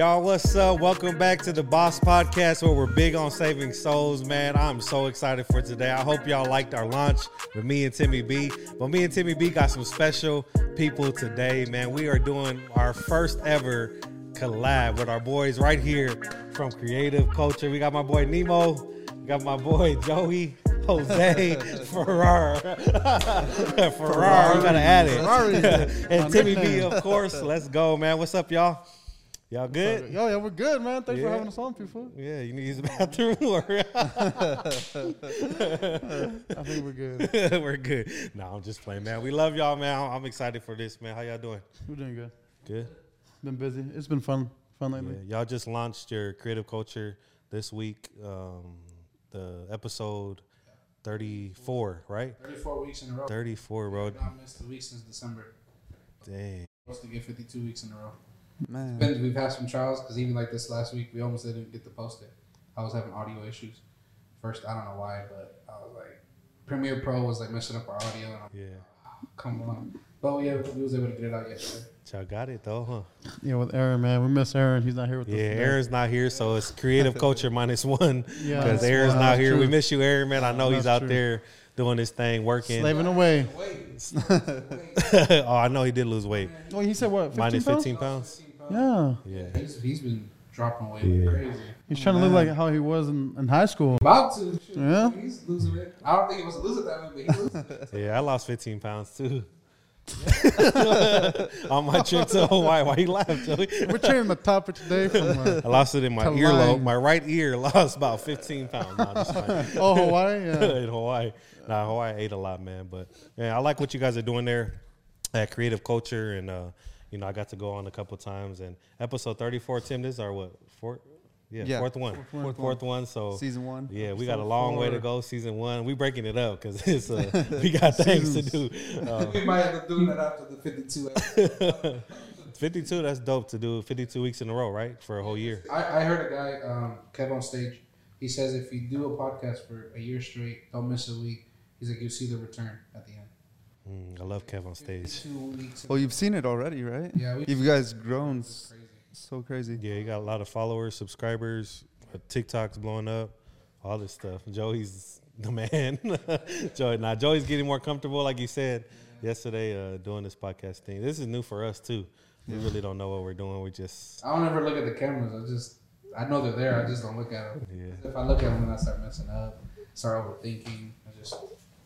Y'all, what's up? Welcome back to the Boss Podcast where we're big on saving souls, man. I'm so excited for today. I hope y'all liked our launch with me and Timmy B. But me and Timmy B got some special people today, man. We are doing our first ever collab with our boys right here from Creative Culture. We got my boy Nemo, we got my boy Joey. Jose Ferrar. Ferrar, you gotta add it. and Timmy B, of course. Let's go, man. What's up, y'all? Y'all good? Yo, yeah, we're good, man. Thanks Yeah. for having us on, people. Yeah, you need to use the bathroom or I think we're good. we're good. No, I'm just playing, man. We love y'all, man. I'm excited for this, man. How y'all doing? We're doing good. Good. Been busy. It's been fun. Fun lately. Yeah, y'all just launched your creative culture this week. Um, the episode 34, right? 34 weeks in a row. 34, bro. Not missed a week since December. Dang. Supposed to get 52 weeks in a row. Man, Been, we've had some trials because even like this last week, we almost didn't get to post it. I was having audio issues. First, I don't know why, but I was like, Premiere Pro was like messing up our audio. And I'm Yeah. Ah, come on. But yeah, uh, we was able to get it out yesterday. Y'all got it, though, huh? Yeah, with Aaron, man. We miss Aaron. He's not here with Yeah, us. Yeah, Aaron's not here, so it's creative culture minus one Yeah, because Aaron's wow, not that's here. We miss you, Aaron, man. I know he's out true. there doing his thing, working. Slaving away. oh, I know he did lose weight, Oh, he said what? 15 minus pounds? 15 pounds. Yeah. Yeah. He's, he's been dropping weight Yeah. crazy. He's trying to look like how he was in, in high school. About to. Shit, Yeah. He's losing it. I don't think he was to lose it that way, but he's losing it. Yeah, I lost 15 pounds too. On my trip to Hawaii. Why you laugh, Joey? We're changing the topic today from uh, I lost it in my earlobe. My right ear lost about 15 pounds. No, oh Hawaii. Yeah. in Hawaii. Nah, Hawaii ate a lot, man. But man, I like what you guys are doing there at Creative Culture, and uh, you know, I got to go on a couple times. And episode thirty-four, Tim, this is our what fourth? Yeah, Yeah. fourth one. Fourth one. Fourth one. So season one. yeah, we got a Episode long way to go. Season one, we breaking it up because it's uh, we got things to do. Uh, we might have to do that after the 52 episode. Fifty-two, that's dope to do. Fifty-two weeks in a row, right, for a whole year. I, I heard a guy, um, Kev on stage. He says if you do a podcast for a year straight, don't miss a week. He's like, you see the return at the end. Mm, I love Kev on stage. Well, you've seen it already, right? yeah, we, You guys grown crazy. so crazy. Yeah, you got a lot of followers, subscribers. uh, TikTok's blowing up, all this stuff. Joey's the man. Joey, now Joey's getting more comfortable, like you said yesterday, uh, doing this podcast thing. This is new for us too. We really don't know what we're doing. We just I don't ever look at the cameras. I just, I know they're there. I just don't look at them. yeah. If I look at them, then I start messing up, start overthinking. I just,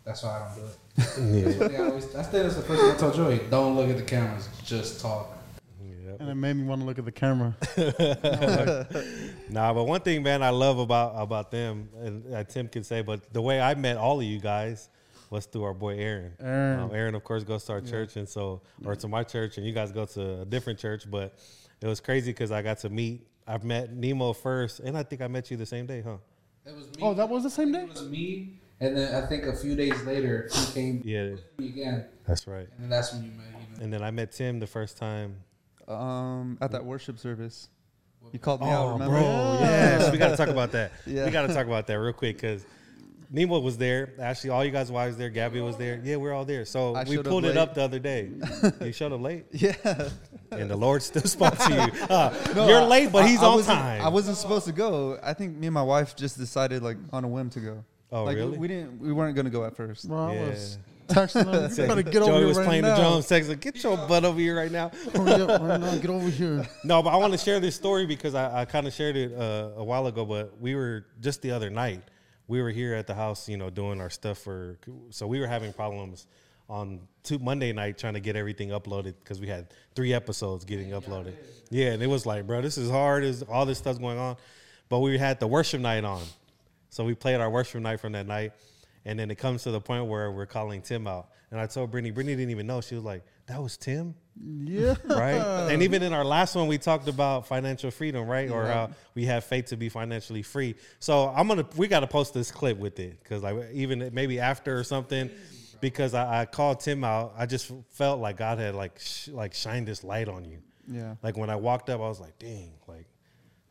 that's why I don't do it. Yeah. Yeah, I always, that's, that's the first thing I told Joey. Don't look at the cameras. Just talk. yeah. And it made me want to look at the camera. Nah, but one thing, man, I love about about them, and uh, Tim can say, but the way I met all of you guys was through our boy Aaron. Aaron. Um, Aaron, of course, goes to our church, and so or to my church, and you guys go to a different church. But it was crazy because I got to meet. I've met Nemo first, and I think I met you the same day, huh? It was me. Oh, that was the same day? It was me, and then I think a few days later he came Yeah, to me again, that's right. and then that's when you met. Even. And then I met Tim the first time. Um, at that worship service, you called me Oh, out. Remember? bro, yes, we got to talk about that. Yeah. We got to talk about that real quick because Nemo was there. Actually, all you guys wives there. Gabby was there. Yeah, we're all there. So I we pulled it up the other day. you showed up late, Yeah. and the Lord still spots you. Uh, No, you're late, but I- He's I on wasn't- time. I wasn't supposed to go. I think me and my wife just decided like on a whim to go. Oh, like really? we didn't. We weren't gonna go at first. Bro, I Yeah. was texting him. You better get Joey over here was right playing now. the drums, texting, "Get your butt over here right now." Hurry up right now. Get over here. No, but I want to share this story because I, I kind of shared it uh, a while ago. But we were just the other night. We were here at the house, you know, doing our stuff for. So we were having problems on two Monday night trying to get everything uploaded because we had three episodes getting uploaded. Yeah, and it was like, bro, this is hard. Is all this stuff's going on, but we had the worship night on, so we played our worship night from that night, and then it comes to the point where we're calling Tim out, and I told Brittany, Brittany didn't even know. She was like, "That was Tim." Yeah. right? and even in our last one, we talked about financial freedom, right? Or how we have faith to be financially free. So I'm gonna, we got to post this clip with it because like even maybe after or something, because I, I called Tim out. I just felt like God had like sh- like shined this light on you. Yeah. Like when I walked up, I was like, dang, like.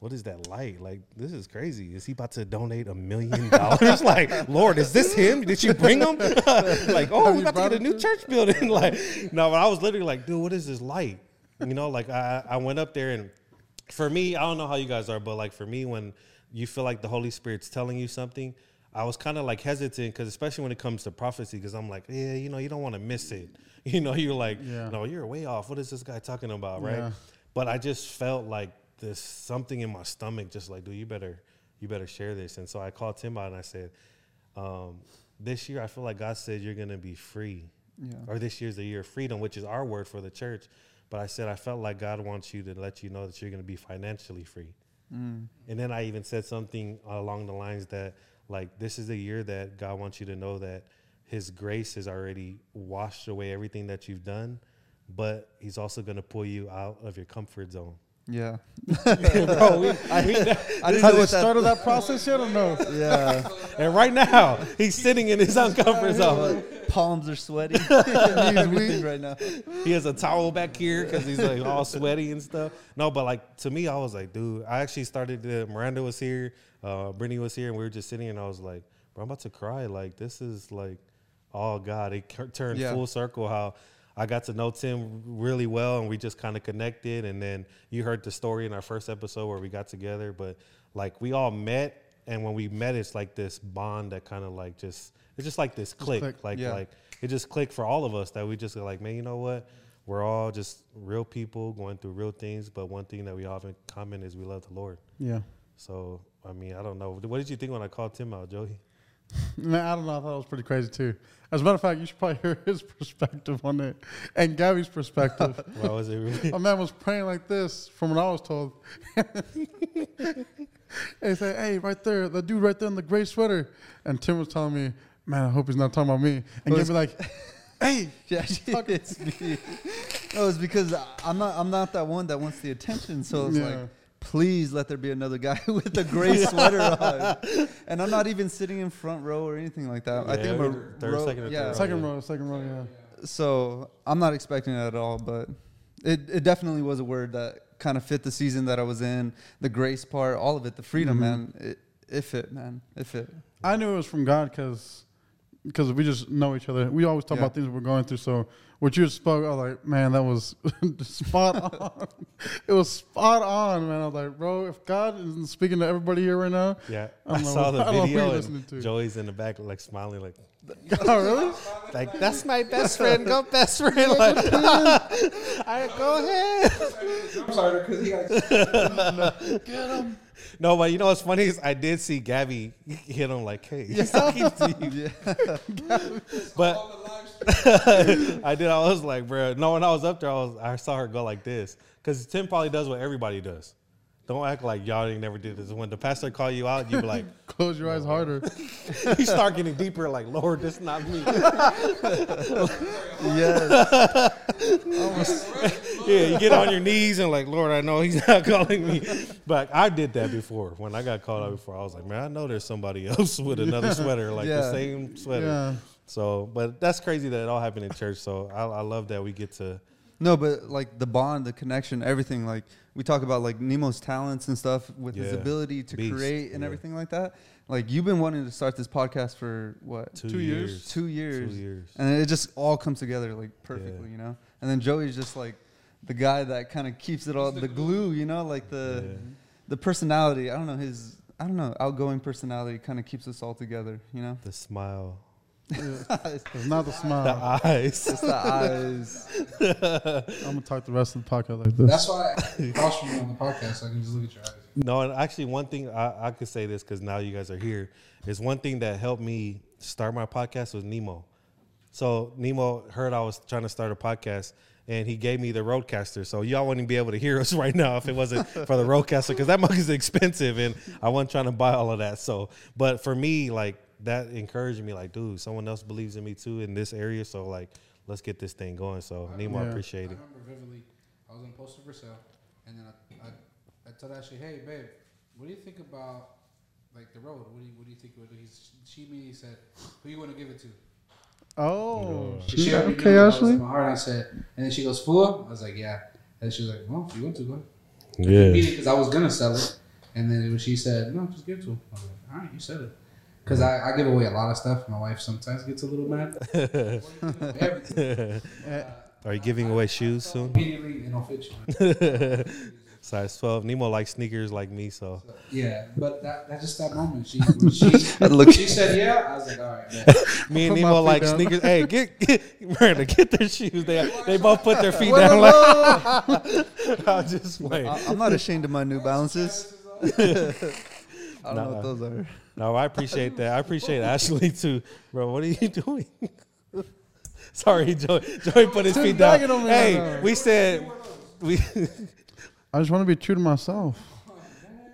What is that light? Like this is crazy. Is he about to donate a million dollars? Like, Lord, is this him? Did you bring him? like, oh, we about to get a new church building. like, no, but I was literally like, dude, what is this light? You know, like I, I went up there and for me, I don't know how you guys are, but like for me, when you feel like the Holy Spirit's telling you something, I was kind of like hesitant because especially when it comes to prophecy, because I'm like, yeah, you know, you don't want to miss it. You know, you're like, Yeah. no, you're way off. What is this guy talking about, right? Yeah. But I just felt like this something in my stomach, just like, dude, you better, you better share this. And so I called Tim out and I said, um, this year I feel like God said you're gonna be free Yeah. or this year's the year of freedom, which is our word for the church. But I said I felt like God wants you to let you know that you're going to be financially free. Mm. And then I even said something along the lines that like this is the year that God wants you to know that His grace has already washed away everything that you've done, but He's also going to pull you out of your comfort zone. Yeah. Bro, we, we, I didn't Has it that. started that process yet or no? Yeah. and right now he's sitting in his uncomfort zone. Palms are sweaty. Everything right now. he has a towel back here because he's like all sweaty and stuff. No, but like to me, I was like, dude, I actually started. To, Miranda was here, uh, Brittany was here, and we were just sitting, and I was like, bro, I'm about to cry. Like this is like, oh God, it turned Yeah. full circle. How I got to know Tim really well, and we just kind of connected. And then you heard the story in our first episode where we got together, but like we all met. And when we met, it's like this bond that kind of like just it's just like this click, click. like Yeah. like it just clicked for all of us that we just like, man, you know what? We're all just real people going through real things, but one thing that we all have in common is we love the Lord. Yeah. So, I mean, I don't know. What did you think when I called Tim out, Joey? Man, I don't know. I thought it was pretty crazy too. As a matter of fact, you should probably hear his perspective on it and Gabby's perspective. Why was it really? My man was praying like this from what I was told. and he said, Hey, right there, the dude right there in the gray sweater. And Tim was telling me, Man, I hope he's not talking about me. And Well, Gabby like, Hey, Yeah, it's me. No, it's because I'm not. I'm not that one that wants the attention. So it's Yeah. like, please let there be another guy with a gray sweater on. And I'm not even sitting in front row or anything like that. I think I'm a third, row, second, or yeah. third second yeah. row, second row, yeah. So I'm not expecting it at all, but it, it definitely was a word that kind of fit the season that I was in, the grace part, all of it, the freedom, Mhm. man. It, it fit, man. It fit. I knew it was from God because because we just know each other. We always talk Yeah. about things we're going through. So what you spoke, I was like, man, that was spot on. it was spot on, man. I was like, bro, if God is speaking to everybody here right now, Yeah, I I, don't know saw the I don't know what video and listening to. Joey's in the back, like smiling, like, oh really? like that's my best friend. Go best friend. Like, I go ahead. I'm sorry because he got Get him. No, but you know what's funny is I did see Gabby hit him like, hey, he's talking to you. But I did. I was like, bro. No, when I was up there, I was. I saw her go like this because Tim probably does what everybody does. Don't act like y'all ain't never did this. When the pastor call you out, you be like, Close your eyes harder. you start getting deeper. Like, Lord, this not me. Yes. Yeah, you get on your knees and like, Lord, I know he's not calling me. But I did that before. When I got called out before, I was like, man, I know there's somebody else with another sweater, like the same sweater. yeah. So, but that's crazy that it all happened in church. So I, I love that we get to. No, but like the bond, the connection, everything. Like we talk about like Nemo's talents and stuff with his ability to Beast, create and yeah. everything like that. Like you've been wanting to start this podcast for what? Two, Two years. years. Two years. Two years. And it just all comes together like perfectly, Yeah. you know. And then Joey's just like the guy that kind of keeps it all the glue, you know, like the Yeah. the personality. I don't know his. I don't know outgoing personality kind of keeps us all together, you know. The smile, It's not the smile. the eyes. It's the eyes. I'm gonna talk the rest of the podcast like this. That's why I cross from you on the podcast so I can just look at your eyes. No, and actually, one thing I, I could say this because now you guys are here is one thing that helped me start my podcast was Nemo. So Nemo heard I was trying to start a podcast, and he gave me the RODECaster. So y'all wouldn't be able to hear us right now if it wasn't for the RODECaster because that mug is expensive, and I wasn't trying to buy all of that. So, but for me, like that encouraged me, like, dude, someone else believes in me too in this area. So like, let's get this thing going. So Nemo, I Yeah. appreciate I remember vividly, I was in poster for sale, and then I, I, I told Ashley, "Hey, babe, what do you think about like the road? What do you, what do you think? What do you, she immediately said, "Who you want to give it to?" Oh, She she- already knew okay, Ashley. my heart. I said, and then she goes, "Full." I was like, "Yeah," and she was like, "Well, you want to, go." Yeah. because I was gonna sell it, and then when she said, "No, just give it to him," I was like, "All right, you said it." Because I, I give away a lot of stuff. My wife sometimes gets a little mad. Everything. Uh, Are you giving away shoes soon? Immediately, it don't fit you. Size twelve. Nemo likes sneakers like me, so So, yeah, but that, that's just that moment. She she, Look- she said yeah. I was like, all right. Bet. me and Nemo like down. sneakers. hey, get, get Miranda, get their shoes. They they both put their feet Wait, down. wait, Like, I'll just wait. I, I'm not ashamed of my New Balances. I don't know what those are. No, I appreciate that. I appreciate Ashley too, bro. What are you doing? Sorry, Joey. Joey put his feet down. Bag it on me Hey, we said we. I just want to be true to myself.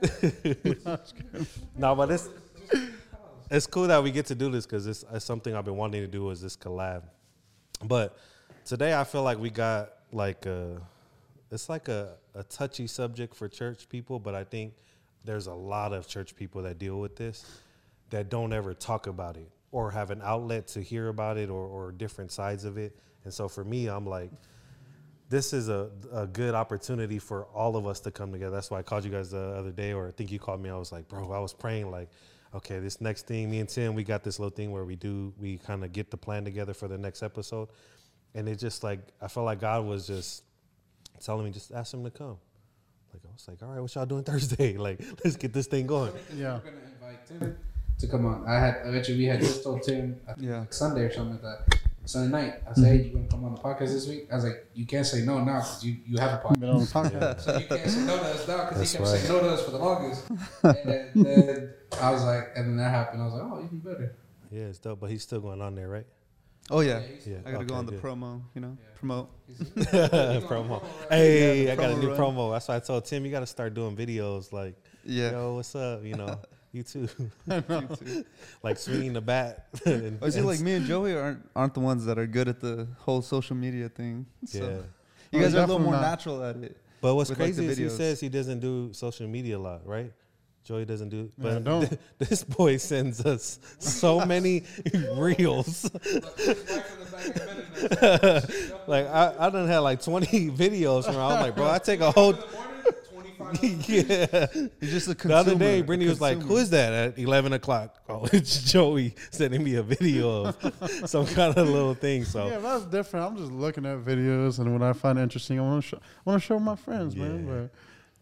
no, but it's it's cool that we get to do this because it's, it's something I've been wanting to do is this collab. But today I feel like we got like a it's like a, a touchy subject for church people, but I think there's a lot of church people that deal with this that don't ever talk about it or have an outlet to hear about it or, or different sides of it. And so for me, I'm like, this is a, a good opportunity for all of us to come together. That's why I called you guys the other day, or I think you called me. I was like, bro, I was praying like, okay, this next thing, me and Tim, we got this little thing where we do, we kind of get the plan together for the next episode. And it just like, I felt like God was just telling me, just ask him to come. Like, I was like, all right, what y'all doing Thursday? Like, let's get this thing going. Yeah. We're gonna invite Tim to come on. I had eventually we had just told Tim I think Yeah. like Sunday or something like that. Sunday night. I said, hey, mm-hmm. you gonna come on the podcast this week? I was like, you can't say no now because you, you have a podcast. Been on the podcast. So you can't say no to us now because That's he kept right. saying no to us for the longest. and then, then I was like, and then that happened. I was like, oh, even better. Yeah, it's dope, but he's still going on there, right? Oh yeah, he's- Yeah. I gotta go on the good. promo. You know, Yeah. promote. promo. Hey, Yeah, I the got a new run. promo. That's why I told Tim you got to start doing videos like, Yeah. yo, what's up? You know, you too, You too. like swinging the bat. Oh, and, Oh, is it and like me and Joey aren't aren't the ones that are good at the whole social media thing? So yeah. you Oh, guys are a little more not. natural at it. But what's with, like, crazy the is he says he doesn't do social media a lot, right? Joey doesn't do, Yeah, but don't. this boy sends us so many reels. like I, I done had like twenty videos from. I was like, bro, I take a whole. yeah. You're just a The other day, Brittany was like, "Who is that?" At eleven o'clock. Oh, it's Joey sending me a video of some kind of little thing. So Yeah, that's different. I'm just looking at videos, and when I find interesting, I want to show. I want to show my friends, Yeah. man.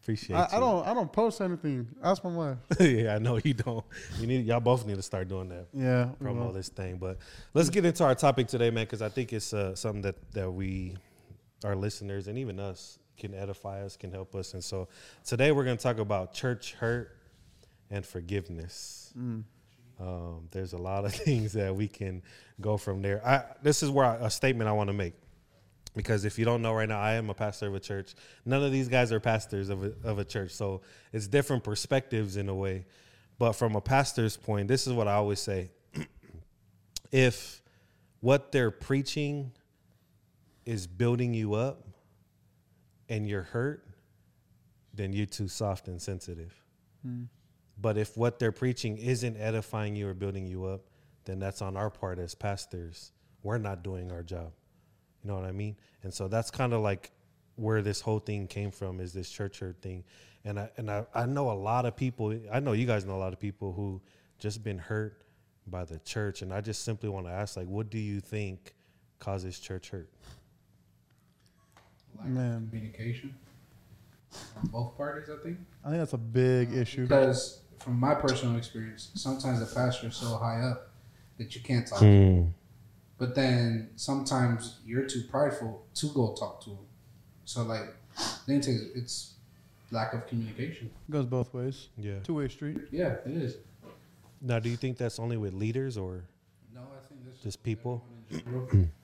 appreciate. But I, I you. don't. I don't post anything. Ask my wife. yeah, I know you don't. You need. Y'all both need to start doing that. Yeah. we promo this thing. But let's get into our topic today, man, because I think it's uh, something that that we, our listeners, and even us can edify us, can help us. And so today we're going to talk about church hurt and forgiveness. Mm. Um, there's a lot of things that we can go from there. I, this is where I, a statement I want to make. Because if you don't know right now, I am a pastor of a church. None of these guys are pastors of a, of a church. So it's different perspectives in a way. But from a pastor's point, this is what I always say. if what they're preaching is building you up and you're hurt, then you're too soft and sensitive. Mm. But if what they're preaching isn't edifying you or building you up, then that's on our part as pastors. We're not doing our job. You know what I mean? And so that's kind of like where this whole thing came from is this church hurt thing. And I and I, I know a lot of people I know you guys know a lot of people who just been hurt by the church. And I just simply want to ask, like, what do you think causes church hurt? Lack Man. of communication on both parties, I think. I think that's a big issue. Because from my personal experience, sometimes the pastor is so high up that you can't talk to him. But then sometimes you're too prideful to go talk to him. So like, then it's, it's lack of communication. It goes both ways. Yeah. Two way street. Yeah, it is. Now, do you think that's only with leaders or No, I think that's just people?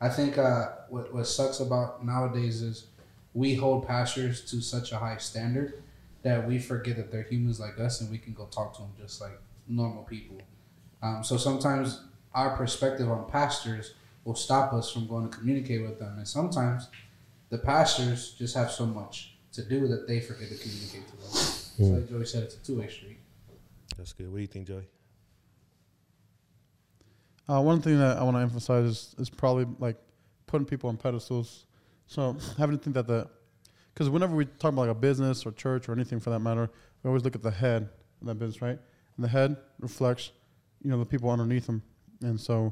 I think uh, what what sucks about nowadays is we hold pastors to such a high standard that we forget that they're humans like us and we can go talk to them just like normal people. Um, so sometimes our perspective on pastors will stop us from going to communicate with them, and sometimes the pastors just have so much to do that they forget to communicate to them. So like Joey said, it's a two way street. That's good. What do you think, Joey? Uh, one thing that I want to emphasize is, is probably like putting people on pedestals. So having to think that the, because whenever we talk about like a business or church or anything for that matter, we always look at the head of that business, right? And the head reflects, you know, the people underneath them. And so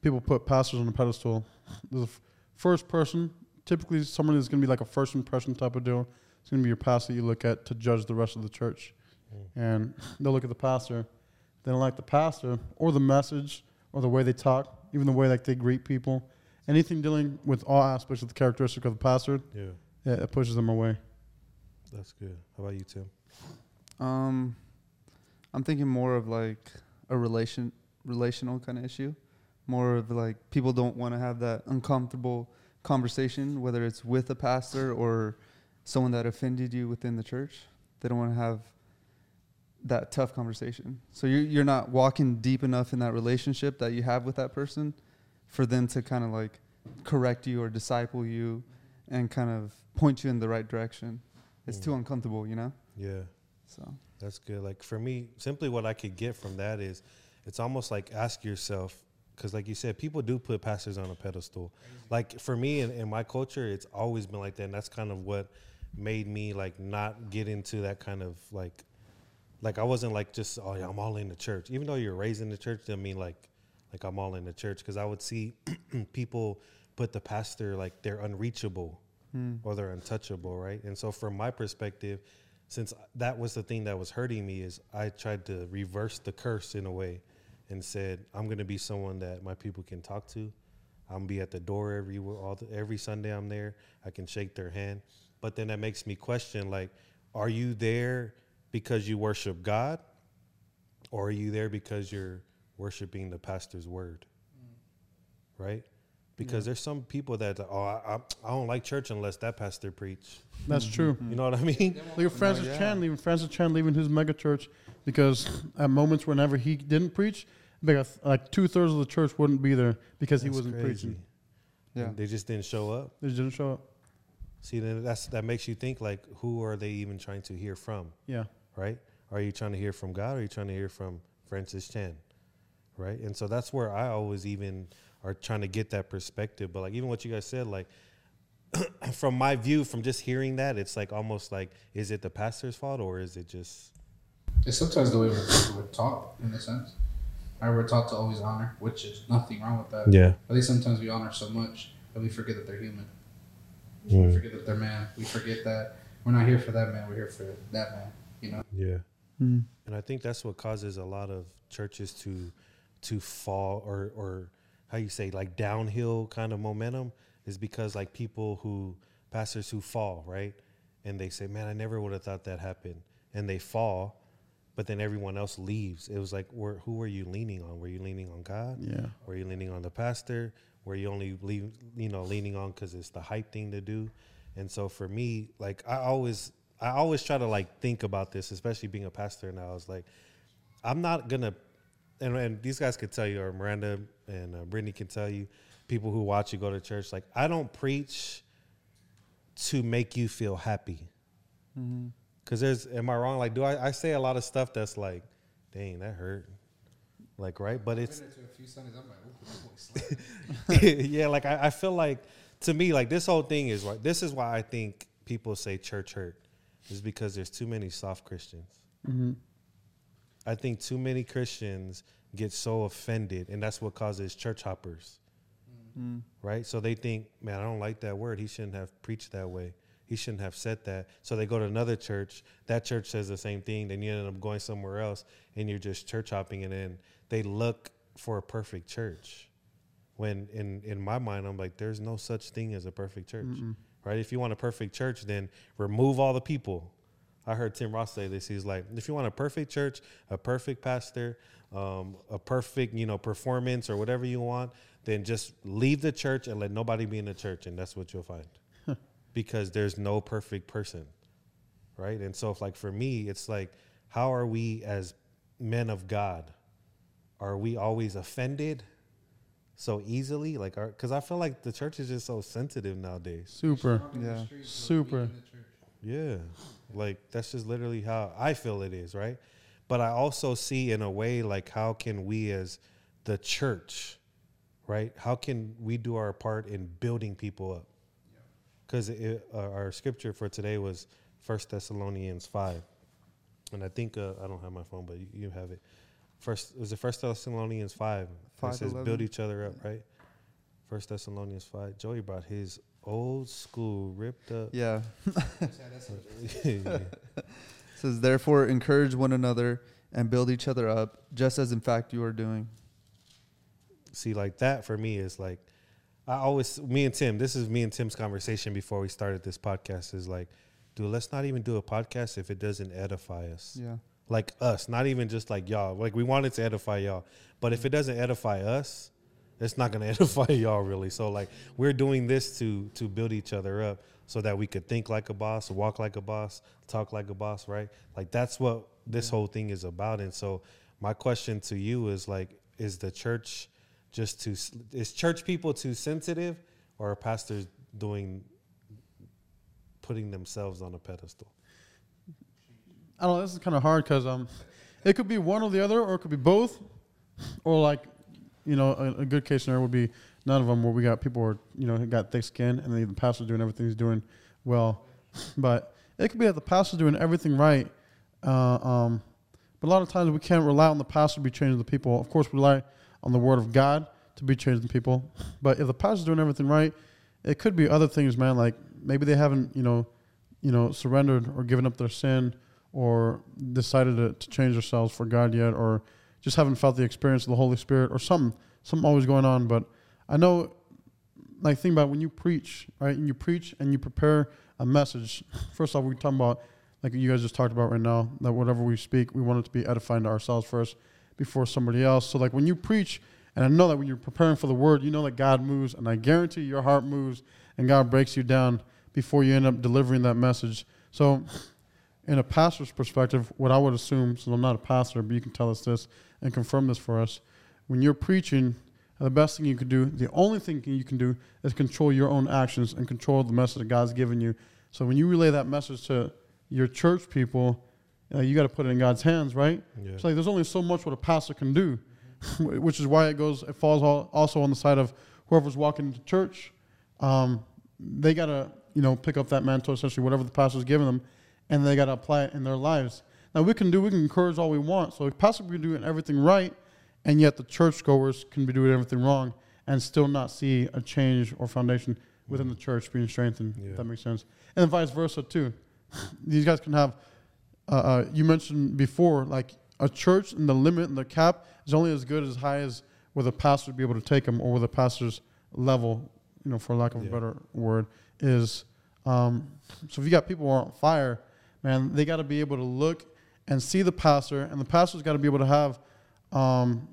people put pastors on a pedestal. The f- first person, typically someone is going to be like a first impression type of deal. it's going to be your pastor you look at to judge the rest of the church. Mm. And they'll look at the pastor. They don't like the pastor or the message or the way they talk, even the way like they greet people. Anything dealing with all aspects of the characteristic of the pastor, Yeah, yeah, it pushes them away. that's good. How about you, Tim? Um, I'm thinking more of like a relation relational kind of issue. More of like people don't want to have that uncomfortable conversation, whether it's with a pastor or someone that offended you within the church. They don't want to have that tough conversation. So you're you're not walking deep enough in that relationship that you have with that person for them to kind of like correct you or disciple you and kind of point you in the right direction. It's Mm. too uncomfortable, you know? Yeah. So That's good. Like for me, simply what I could get from that is it's almost like ask yourself, because like you said, people do put pastors on a pedestal. Like for me in, in my culture, it's always been like that. And that's kind of what made me like not get into that kind of like, like I wasn't like just, oh yeah, I'm all in the church. Even though you're raised in the church, doesn't mean like, like I'm all in the church. Because I would see people put the pastor like they're unreachable hmm. or they're untouchable, right? And so from my perspective, since that was the thing that was hurting me is I tried to reverse the curse in a way and said I'm going to be someone that my people can talk to. I'm gonna be at the door every all the, every Sunday I'm there. I can shake their hand. But then that makes me question like are you there because you worship God or are you there because you're worshiping the pastor's word? Right? Because there's some people that oh I, I, I don't like church unless that pastor preach. That's true. You know what I mean? Look at Francis yeah. Chan leaving. Francis Chan leaving his mega church because at moments whenever he didn't preach, because like two thirds of the church wouldn't be there because he wasn't crazy. preaching. yeah. They just didn't show up. They didn't show up. See, then that's that makes you think like, who are they even trying to hear from, Yeah. right? Are you trying to hear from God, or are you trying to hear from Francis Chan, right? And so that's where I always even are trying to get that perspective. But like even what you guys said, like from my view, from just hearing that, it's like almost like, is it the pastor's fault or is it just? It's sometimes the way we're, we're taught, in a sense. Right, we're taught to always honor, which is nothing wrong with that. Yeah. I think sometimes we honor so much that we forget that they're human. We Mm. forget that they're man. We forget that we're not here for that man. We're here for that man. You know. Yeah. Mm. And I think that's what causes a lot of churches to to fall or or how you say like downhill kind of momentum is because like people who pastors who fall, right? And they say, "Man, I never would have thought that happened." And they fall, but then everyone else leaves. It was like, where, who were you leaning on? Were you leaning on God? Yeah. Were you leaning on the pastor? Were you only leave, you know leaning on because it's the hype thing to do? And so for me, like I always, I always try to like think about this, especially being a pastor now. I was like, I'm not gonna, and, and these guys could tell you, or Miranda and uh, Brittany can tell you, people who watch you go to church, like I don't preach to make you feel happy. Cause there's, am I wrong? Like, do I, I say a lot of stuff that's like, dang, that hurt, like right? But it's yeah, like I, I feel like to me, like this whole thing is like this is why I think people say church hurt is because there's too many soft Christians. Mm-hmm. I think too many Christians get so offended, and that's what causes church hoppers, Mm. right? So they think, man, I don't like that word. He shouldn't have preached that way. He shouldn't have said that. So they go to another church. That church says the same thing. Then you end up going somewhere else, and you're just church hopping, and then they look for a perfect church. When in in my mind, I'm like, there's no such thing as a perfect church, right? If you want a perfect church, then remove all the people. I heard Tim Ross say this. He's like, if you want a perfect church, a perfect pastor, um, a perfect you know performance or whatever you want, then just leave the church and let nobody be in the church, and that's what you'll find. because there's no perfect person, right? And so, if like for me, it's like, how are we as men of God? Are we always offended so easily? Like, because I feel like the church is just so sensitive nowadays. Super. Yeah. Super. Yeah. Like that's just literally how I feel it is, right? But I also see in a way like how can we as the church, right? How can we do our part in building people up? Cuz uh, our scripture for today was First Thessalonians 5. And I think uh, I don't have my phone, but you, you have it. First was it First Thessalonians 5? It Five says eleven. build each other up, right? First Thessalonians 5. Joey brought his Old school, ripped up. Yeah. says therefore encourage one another and build each other up, just as in fact you are doing. See, like that for me is like, I always, me and Tim, this is me and Tim's conversation before we started this podcast is like, dude, let's not even do a podcast if it doesn't edify us. Yeah. Like us, not even just like y'all. Like we wanted to edify y'all, but if it doesn't edify us, it's not gonna edify y'all really. So like we're doing this to to build each other up so that we could think like a boss, walk like a boss, talk like a boss, right? Like that's what this whole thing is about. And so my question to you is like, is the church just too is church people too sensitive, or are pastors doing putting themselves on a pedestal? I don't know. This is kind of hard because um, it could be one or the other, or it could be both, or like, you know, a, a good case scenario would be none of them, where we got people who are, you know, got thick skin, and the pastor's doing everything he's doing well, but it could be that the pastor's doing everything right. Uh, um, but a lot of times we can't rely on the pastor to be changing the people. Of course, we rely on the word of God to be changing people. But if the pastor's doing everything right, it could be other things, man. Like maybe they haven't, you know, you know, surrendered or given up their sin or decided to, to change themselves for God yet, or just haven't felt the experience of the Holy Spirit or something, something always going on. But I know, like, think about when you preach, right? And you preach and you prepare a message. First off, we're talking about, like you guys just talked about right now, that whatever we speak, we want it to be edifying to ourselves first before somebody else. So, like, when you preach, and I know that when you're preparing for the word, you know that God moves, and I guarantee your heart moves, and God breaks you down before you end up delivering that message. So, in a pastor's perspective, what I would assume, since I'm not a pastor, but you can tell us this and confirm this for us, when you're preaching, the best thing you can do, the only thing you can do, is control your own actions and control the message that God's given you. So when you relay that message to your church people, uh, you got to put it in God's hands, right? Yeah. It's like there's only so much what a pastor can do, which is why it goes. It falls all, also on the side of whoever's walking into church. Um, they got to you know pick up that mantle, essentially whatever the pastor's giving them, and they got to apply it in their lives. Now we can do, we can encourage all we want. So if pastor can be doing everything right, and yet the churchgoers can be doing everything wrong, and still not see a change or foundation within the church being strengthened. Yeah. If that makes sense, and then vice versa too. These guys can have. Uh, uh, you mentioned before, like a church and the limit and the cap is only as good as high as where the pastor would be able to take them, or where the pastor's level, you know, for lack of Yeah. a better word, is. Um, so if you got people who are on fire, man, they got to be able to look and see the pastor, and the pastor's got to be able to have um,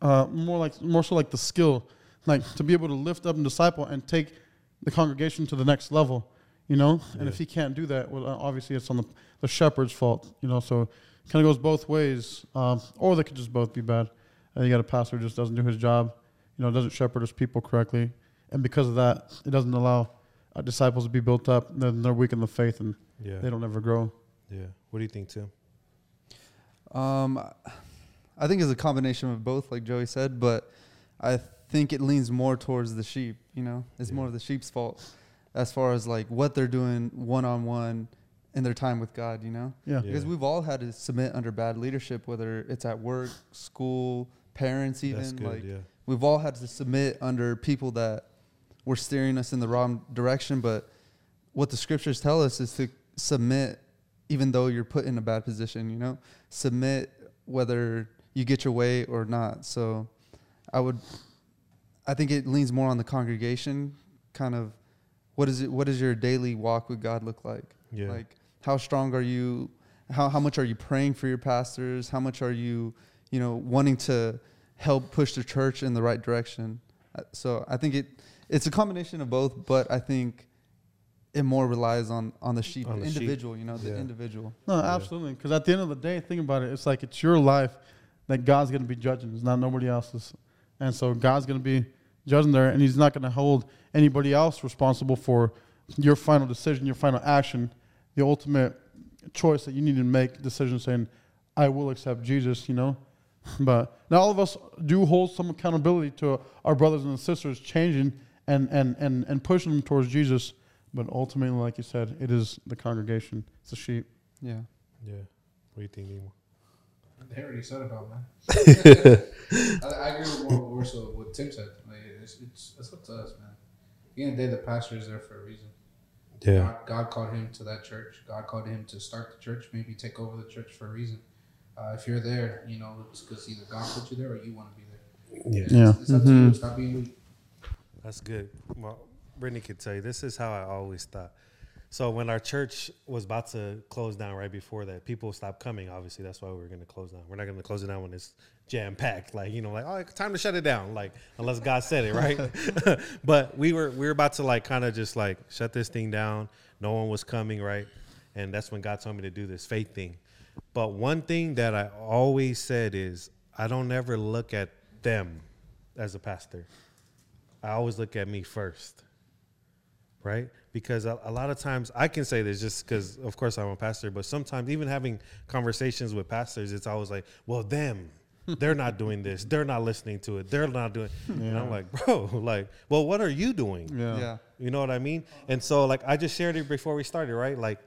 uh, more like more so like the skill, like to be able to lift up and disciple and take the congregation to the next level, you know. And if he can't do that, well, uh, obviously it's on the the shepherd's fault, you know. So kind of goes both ways, um, or they could just both be bad. Uh, you got a pastor who just doesn't do his job, you know, doesn't shepherd his people correctly, and because of that, it doesn't allow uh, disciples to be built up. Then they're weak in the faith and Yeah. they don't ever grow. Yeah. What do you think, Tim? Um, I think it's a combination of both, like Joey said, but I think it leans more towards the sheep. You know, it's more of the sheep's fault as far as like what they're doing one on one in their time with God. You know, Yeah. Yeah. because we've all had to submit under bad leadership, whether it's at work, school, parents, even That's good. like yeah. we've all had to submit under people that were steering us in the wrong direction. But what the scriptures tell us is to submit, even though you're put in a bad position. You know, submit whether you get your way or not. So, I would, I think it leans more on the congregation, kind of. What is it? What does your daily walk with God look like? Yeah. Like, how strong are you? How how much are you praying for your pastors? How much are you, you know, wanting to help push the church in the right direction? Uh, So I think it it's a combination of both, but I think it more relies on on the sheep, On the the sheep. individual. You know, the Yeah. individual. No, absolutely. Because at the end of the day, think about it. It's like it's your life that God's going to be judging. It's not nobody else's. And so God's going to be judging there, and He's not going to hold anybody else responsible for your final decision, your final action, the ultimate choice that you need to make decision saying, I will accept Jesus, you know? But now all of us do hold some accountability to our brothers and sisters changing and, and, and, and pushing them towards Jesus. But ultimately, like you said, it is the congregation, it's the sheep. Yeah. Yeah. What do you think, Nemo? They already said it all, man. I, I agree with more, more so what Tim said. Like, it's, it's, it's up to us, man. the end of the day, the pastor is there for a reason. Yeah. God, God called him to that church. God called him to start the church, maybe take over the church for a reason. Uh, if you're there, you know, it's because either God put you there or you want to be there. Yeah. Yeah. It's, it's up to Mhm. you. Stop being weak. That's good. Well, Brittany could tell you this is how I always thought. So when our church was about to close down right before that, people stopped coming. Obviously, that's why we were going to close down. We're not going to close it down when it's jam packed. Like you know, like oh, time to shut it down. Like unless God said it, right? but we were we were about to like kind of just like shut this thing down. No one was coming, right? And that's when God told me to do this faith thing. But one thing that I always said is I don't ever look at them as a pastor. I always look at me first, right? Because a, a lot of times I can say this just because, of course, I'm a pastor, but sometimes even having conversations with pastors, it's always like, well, them, they're not doing this, they're not listening to it, they're not doing. And I'm like, bro, like, well, what are you doing? Yeah. Yeah. You know what I mean? And so, like, I just shared it before we started, right? Like,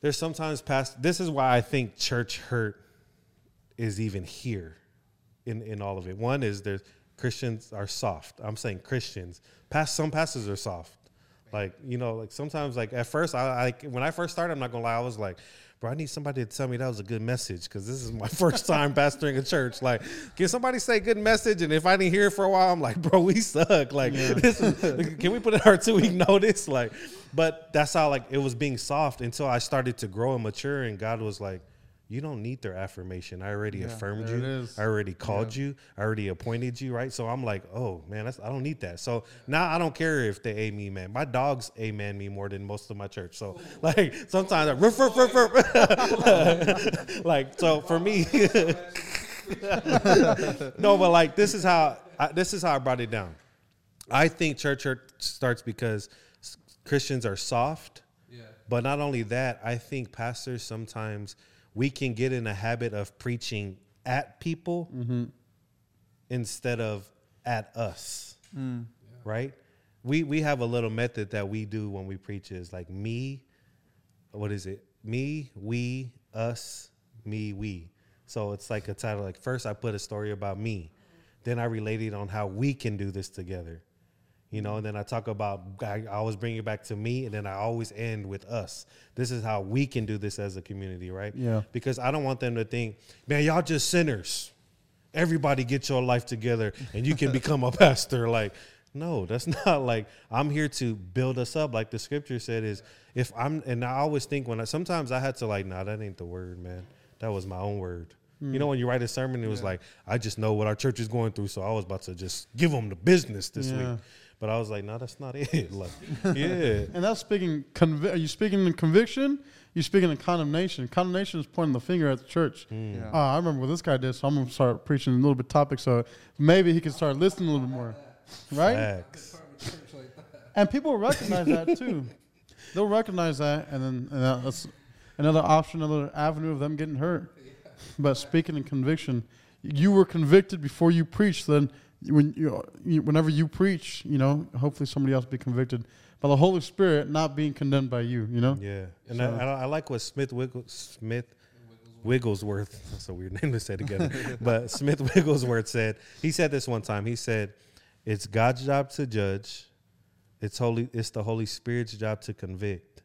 there's sometimes past. This is why I think church hurt is even here, in in all of it. One is there's Christians are soft. I'm saying Christians. Past some pastors are soft. Like you know, like sometimes, like at first, I like when I first started. I'm not gonna lie, I was like. Bro, I need somebody to tell me that was a good message because this is my first time pastoring a church. Like, can somebody say good message? And if I didn't hear it for a while, I'm like, bro, we suck. Like, this is, can we put in our two week notice? Like, but that's how like it was being soft until I started to grow and mature, and God was like, "You don't need their affirmation. I already affirmed you. I already called you. I already appointed you. Right? So I'm like, oh man, that's I don't need that. So now I don't care if they amen man. My dogs amen me more than most of my church. So like sometimes I ruff, ruff, ruff, ruff. like so for me. no, but like this is how I, this is how I brought it down. I think church hurt starts because Christians are soft. Yeah. But not only that, I think pastors sometimes we can get in a habit of preaching at people mm-hmm. instead of at us. Mm. Right? We we have a little method that we do when we preach is like me, what is it? Me, we, us, me, we. So it's like a title like first I put a story about me. Then I related on how we can do this together. You know, and then I talk about I always bring it back to me, and then I always end with us. This is how we can do this as a community, right? Yeah. Because I don't want them to think, man, y'all just sinners. Everybody get your life together, and you can become a pastor. Like, no, that's not like I'm here to build us up. Like the scripture said, is if I'm, and I always think when I sometimes I had to like, nah, that ain't the word, man. That was my own word. You know, hmm. when you write a sermon, it was like, I just know what our church is going through, so I was about to just give them the business this Yeah. week. But I was like, no, that's not it. Like, yeah, And that's speaking. Convi- are you speaking in conviction? You're speaking in condemnation. Condemnation is pointing the finger at the church. Hmm. Yeah. Oh, I remember what this guy did, so I'm gonna start preaching a little bit topic, so maybe he can start listening a little bit more, right? facts. And people will recognize that too. They'll recognize that, and then and that's another option, another avenue of them getting hurt. But speaking in conviction, you were convicted before you preached. Then when you, you whenever you preach, you know, hopefully somebody else be convicted by the Holy Spirit, not being condemned by you. You know. Yeah, and So- I, I, I like what Smith Wiggle, Smith Wigglesworth. That's a weird name to say together. but Smith Wigglesworth said he said this one time. He said, "It's God's job to judge. It's holy. It's the Holy Spirit's job to convict,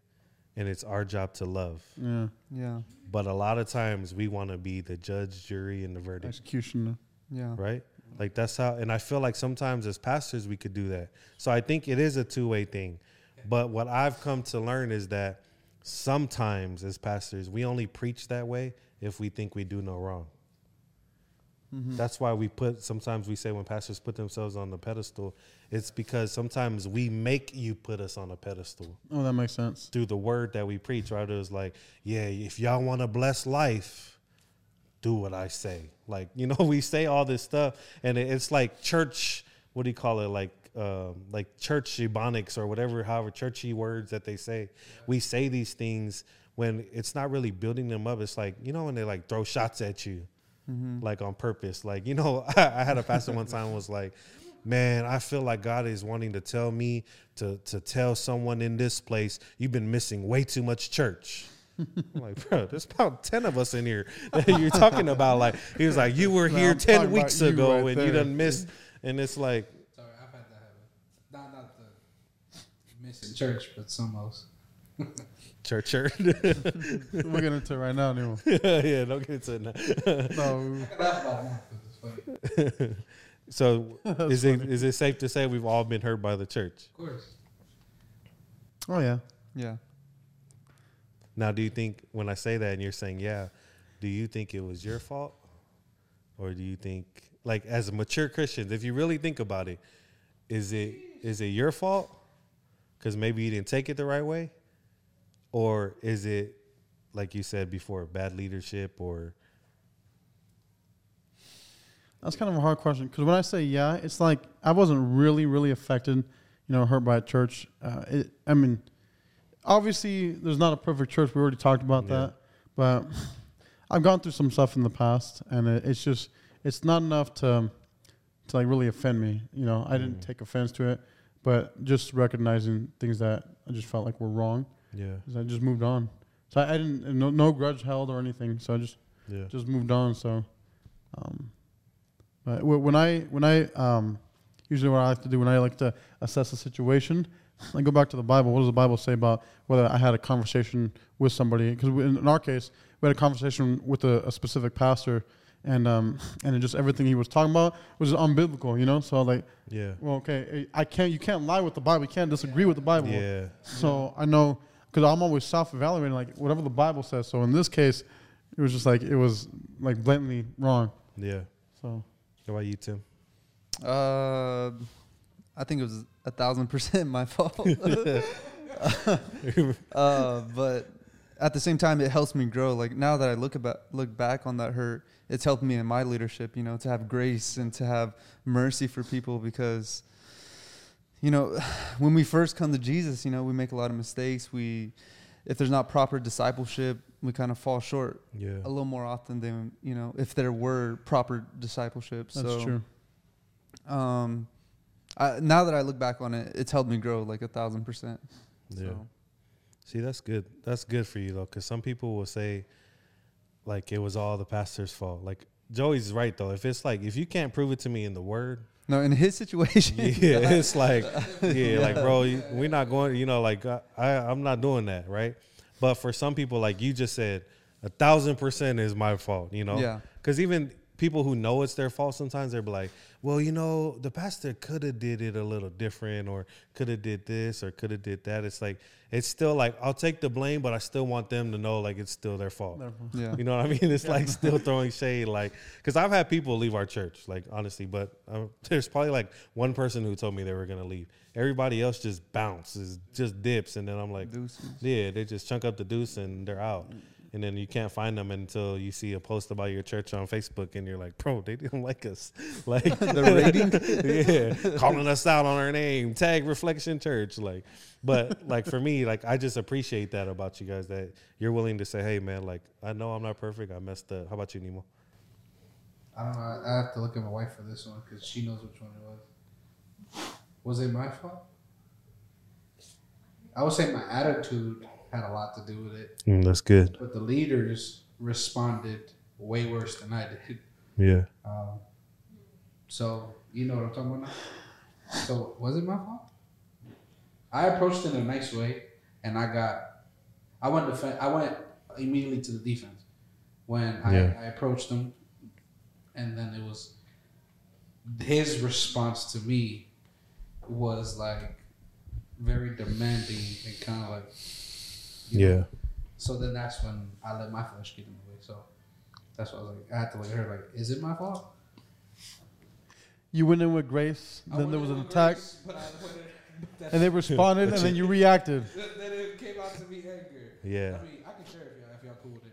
and it's our job to love. Yeah. Yeah. But a lot of times we want to be the judge, jury, and the verdict." Executioner. Yeah. right? Like that's how, and I feel like sometimes as pastors we could do that. So I think it is a two way thing. But what I've come to learn is that sometimes as pastors we only preach that way if we think we do no wrong. Mm-hmm. That's why we put sometimes we say when pastors put themselves on the pedestal, it's because sometimes we make you put us on a pedestal Oh, that makes sense. through the word that we preach, right? It was like, yeah, if y'all want to bless life, do what I say. Like, you know, we say all this stuff, and it's like church. What do you call it? Like, um, like church ebonics or whatever, however churchy words that they say. We say these things when it's not really building them up. It's like you know when they like throw shots at you, like on purpose. Like you know, I, had a pastor one time was like. Man, I feel like God is wanting to tell me to to tell someone in this place you've been missing way too much church. I'm like, bro, there's about ten of us in here that you're talking about. Like, he was like, you were No, here I'm ten weeks ago right and you there. done missed, and it's like, Sorry, I've had that happen. Not not the It's in church, but some else. Church, church. we're get into it right now, anyway. yeah, don't get into it now. No, I laugh about it now 'cause it's funny. So, is it is it safe to say we've all been hurt by the church? Of course. oh yeah. Yeah. Now, do you think when I say that and you're saying yeah, do you think it was your fault, or do you think like as a mature Christians, if you really think about it, is it is it your fault because maybe you didn't take it the right way, or is it like you said before, bad leadership or? That's kind of a hard question because when I say yeah, it's like I wasn't really, really affected, you know, hurt by a church. Uh, it, I mean, obviously, there's not a perfect church. We already talked about Yeah. that, but I've gone through some stuff in the past, and it, it's just it's not enough to to like really offend me. You know, I didn't Mhm. take offense to it, but just recognizing things that I just felt like were wrong. Yeah, I just moved on. So I, I didn't no, no grudge held or anything. So I just yeah, just moved on. So, um, but when I when I um, usually what I like to do when I like to assess a situation, I go back to the Bible. What does the Bible say about whether I had a conversation with somebody? Because in, in our case, we had a conversation with a, a specific pastor, and um, and just everything he was talking about was unbiblical. You know, so like, yeah, well, okay, I can't. You can't lie with the Bible. You can't disagree with the Bible. yeah, So I know because I'm always self-evaluating, like whatever the Bible says. So in this case, it was just like it was like blatantly wrong. yeah. So How about you, Tim? Uh, I think it was a thousand percent my fault. uh, but at the same time, it helps me grow. Like now that I look about look back on that hurt, it's helped me in my leadership. You know, to have grace and to have mercy for people because, you know, when we first come to Jesus, you know, we make a lot of mistakes. We, if there's not proper discipleship, we kind of fall short Yeah, a little more often than you know if there were proper discipleship. that's so, true. um, I, now that I look back on it, it's helped me grow like a thousand percent. yeah. So, See, that's good. That's good for you though, because some people will say, like, it was all the pastor's fault. Like Joey's right though. If it's like if you can't prove it to me in the word, no, in his situation, yeah, it's like, yeah, like bro, you- we're not going. You know, like I, I'm not doing that, right? But for some people, like you just said, a thousand percent is my fault. You know, Yeah. Because even people who know it's their fault, sometimes they're like, well, you know, the pastor could have did it a little different, or could have did this, or could have did that. It's like it's still like I'll take the blame, but I still want them to know like it's still their fault. yeah, You know what I mean? It's like still throwing shade, like because I've had people leave our church, like honestly, but um, there's probably like one person who told me they were gonna leave. Everybody else just bounces, just dips, and then I'm like, Deuces. yeah, they just chunk up the deuce and they're out. And then you can't find them until you see a post about your church on Facebook, and you're like, bro, they didn't like us. Like the rating. yeah, calling us out on our name, tag Reflection Church. Like, but like for me, like I just appreciate that about you guys that you're willing to say, hey man, like I know I'm not perfect, I messed up. How about you, Nemo? I don't know. I have to look at my wife for this one because she knows which one it was. Was it my fault? I would say my attitude had a lot to do with it, Mm, that's good. but the leaders responded way worse than I did. Yeah. Um, so you know what I'm talking about now. So was it my fault? I approached it in a nice way, and I got. I went defen I went immediately to the defense when I, Yeah. I approached them, and then it was his response to me was like very demanding and kind of like you know, Yeah. so then that's when I let my flesh get in the way. So that's why I was like, I had to look at her like, is it my fault? You went in with grace, I then there was an attack, grace, but I went in- and they responded, and then you reacted. then it came out to be anger. Yeah. I mean, I can share if y'all, if y'all cool with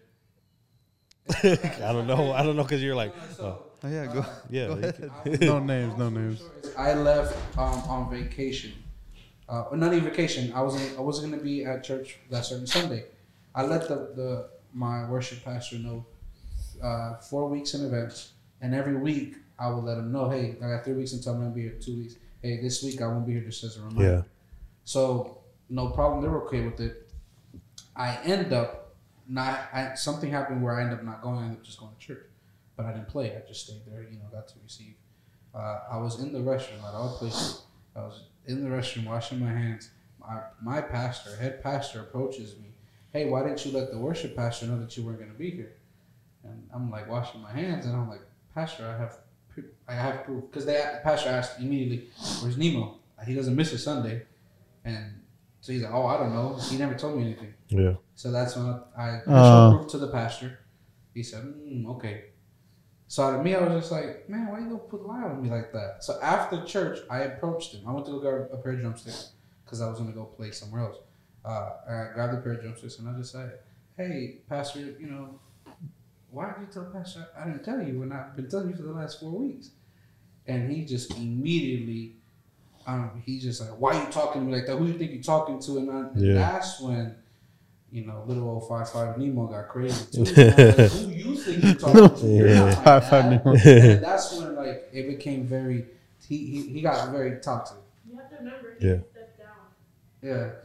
it. I don't know. I don't know because you're like, No, no, oh, so, Oh yeah, go. uh, yeah. Go ahead. can- No names, no names. I left um, on vacation. Uh, not even vacation. I wasn't. I wasn't gonna be at church that certain Sunday. I let the, the my worship pastor know uh, four weeks in advance, and every week I would let him know, hey, I got three weeks until I'm gonna be here. Two weeks. Hey, this week I won't be here. Just as a reminder. Yeah. So no problem. They were okay with it. I end up not. I, something happened where I end up not going. I ended up just going to church, but I didn't play. I just stayed there. You know, got to receive. Uh, I was in the restroom at all places. I was in the restroom washing my hands. my, my pastor, head pastor, approaches me. Hey, why didn't you let the worship pastor know that you weren't going to be here? And I'm like washing my hands, and I'm like, Pastor, I have, I have proof because they the pastor asked immediately, "Where's Nemo? He doesn't miss a Sunday," and so he's like, "Oh, I don't know. He never told me anything." Yeah. So that's when I, I Uh. showed proof to the pastor. He said, mm, "Okay." So to me, I was just like, "Man, why you gonna put lie on me like that?" So after church, I approached him. I went to go grab a pair of drumsticks because I was gonna go play somewhere else. Uh, I grabbed a pair of drumsticks and I just said, "Hey, pastor, you know, why did you tell pastor I didn't tell you when I've been telling you for the last four weeks?" And he just immediately, um, he just like, "Why are you talking to me like that? Who you think you're talking to?" And, I, and Yeah. that's when you know, little old five five Nemo got crazy too. And I was like, Who you think you talking to? You're Five five. Nemo. And that's when like it became very. He he, he got very toxic. You have to remember, Yeah. stepped down. Yeah. Remember?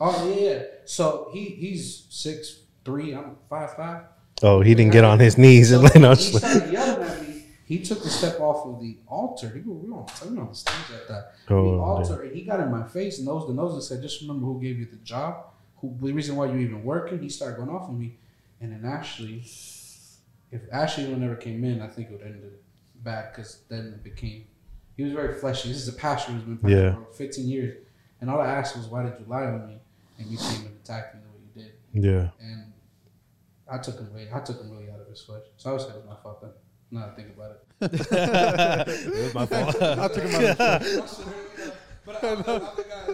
Oh yeah. yeah. So he he's six three. I'm five five. Oh, he didn't get on his knees and lay no. he started yelling at me. He took a step off of the altar. He, we were on, we were on the stage at that. the Oh, altar, and he got in my face, and nose to nose, and said, "Just remember who gave you the job, who the reason why you even working." He started going off on me, and then Ashley, if Ashley would never came in, I think it would have ended bad because then it became. He was very fleshy. This is a pastor who's been pastor Yeah. for 15 years, and all I asked was, "Why did you lie on me?" And you came and attacked me the way you did, yeah. and I took him away. I took him really out of his flesh. So I would say it was my fault. Then, now that I think about it. it was my fault. I took him out of But I'm the, I'm the guy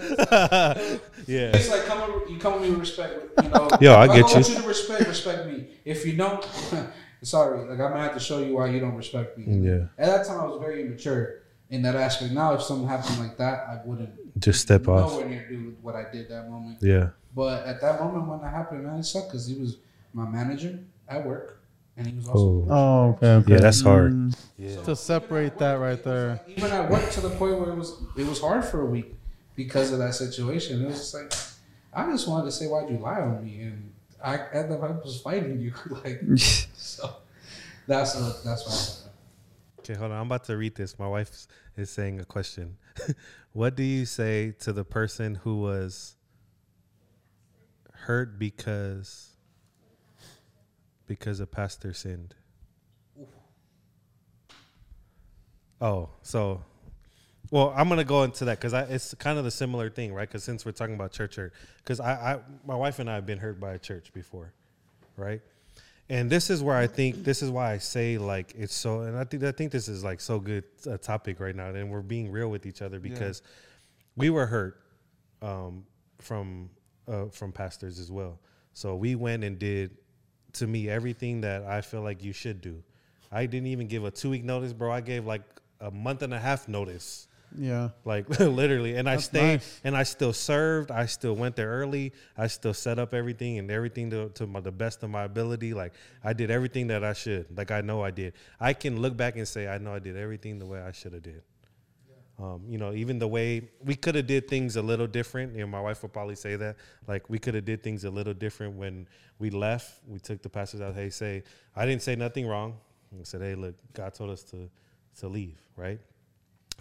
that's yeah. It's like come with, you come with me with respect. You know, Yo, I if get I want you. you to respect, respect me. If you don't, sorry, like I'm gonna have to show you why you don't respect me. Yeah. At that time, I was very immature in that aspect. Now, if something happened like that, I wouldn't Just step off. nowhere near do what I did that moment. Yeah. But at that moment when that happened, man, it sucked because he was my manager at work, and he was also. Oh. Oh, okay, okay. Yeah, that's hard. Mm, Yeah. To separate that right there. Even at work to the point where it was it was hard for a week because of that situation. It was just like I just wanted to say why'd you lie on me, and I at the I was fighting you like so. That's a, that's why. Okay, hold on. I'm about to read this. My wife is saying a question. what do you say to the person who was hurt because because a pastor sinned? Oh, so well, I'm gonna go into that because it's kind of the similar thing, right? Because since we're talking about church hurt, because I, I, my wife and I have been hurt by a church before, right? And this is where I think this is why I say like it's so, and I think I think this is like so good a topic right now, and we're being real with each other because we were hurt um, from uh, from pastors as well. So we went and did to me everything that I feel like you should do. I didn't even give a two week notice, bro. I gave like a month and a half notice Yeah. like literally and i stayed nice. and i still served i still went there early i still set up everything and everything to, to my, the best of my ability like i did everything that i should like i know i did i can look back and say i know i did everything the way i should have did um, you know even the way we could have did things a little different you know my wife would probably say that like we could have did things a little different when we left we took the pastors out hey say i didn't say nothing wrong I said hey look god told us to to leave right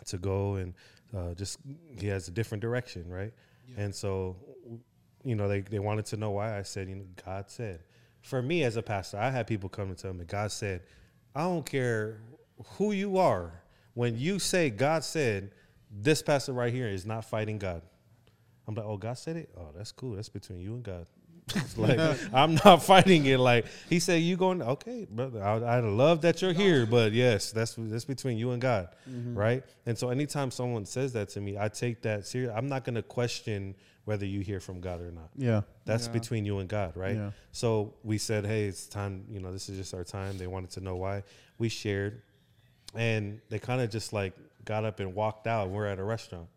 to go and uh, just he has a different direction, right? And so, you know, they, they wanted to know why. I said, you know, God said. For me as a pastor, I had people come and tell me, God said, I don't care who you are. When you say God said, this pastor right here is not fighting God. I'm like, oh, God said it. Oh, that's cool. That's between you and God. It's like I'm not fighting it. Like he said, you going okay, brother. I, I love that you're here, but yes, that's that's between you and God, mm-hmm. right? And so anytime someone says that to me, I take that serious. I'm not going to question whether you hear from God or not. Yeah. That's Yeah. between you and God, right? Yeah. So we said, hey, it's time. You know, this is just our time. They wanted to know why. We shared, and they kind of just like got up and walked out. We're at a restaurant,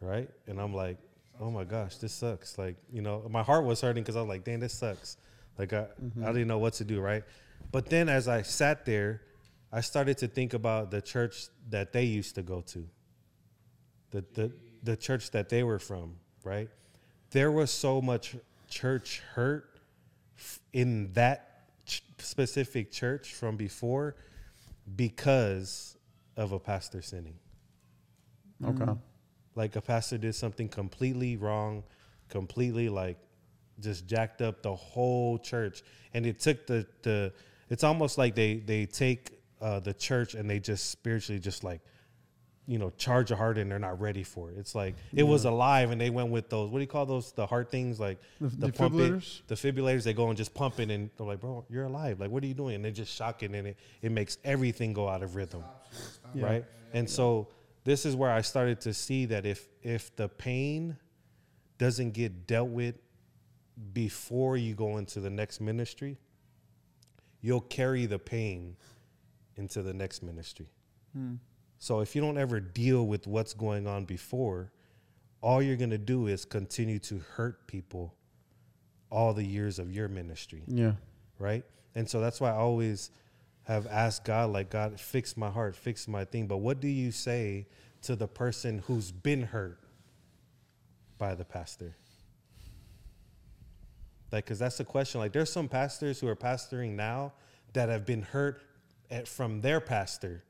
right? And I'm like, oh my gosh, this sucks. Like, you know, my heart was hurting because I was like, dang, this sucks. Like, I, I didn't know what to do, right? But then as I sat there, I started to think about the church that they used to go to, the the the church that they were from, right? There was so much church hurt in that ch- specific church from before because of a pastor sinning. Okay. like a pastor did something completely wrong, completely like just jacked up the whole church, and it took the the. It's almost like they they take uh, the church and they just spiritually just like you know, charge a heart and they're not ready for it. It's like it was alive and they went with those. What do you call those? The heart things, like The pump it- defibrillators? defibrillators. They go and just pump it, and they're like, "Bro, you're alive. Like, what are you doing?" And they just shock it, and it it makes everything go out of rhythm, Yeah. right? And so this is where I started to see that if if the pain doesn't get dealt with before you go into the next ministry, you'll carry the pain into the next ministry. Hmm. So if you don't ever deal with what's going on before, all you're going to do is continue to hurt people all the years of your ministry, Yeah. right? And so that's why I always have asked God, like, God, fix my heart, fix my thing. But what do you say to the person who's been hurt by the pastor? Like, because that's the question. Like, there's some pastors who are pastoring now that have been hurt at, from their pastor.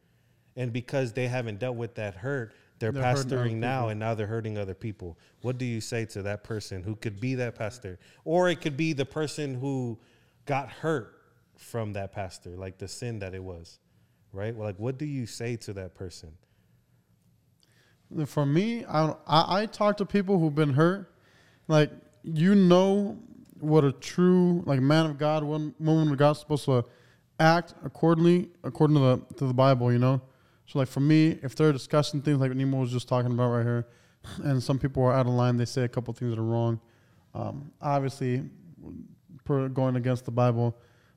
And because they haven't dealt with that hurt, they're, They're pastoring now and now they're hurting other people. What do you say to that person who could be that pastor? Or it could be the person who got hurt from that pastor, like the sin that it was, right? Like, what do you say to that person? For me, I, I I talk to people who've been hurt. Like you know what a true like man of God, one woman of God is supposed to act accordingly according to the to the Bible. You know, so like for me, if they're discussing things like Nemo was just talking about right here, and some people are out of line, they say a couple things that are wrong. Um, obviously, per going against the Bible,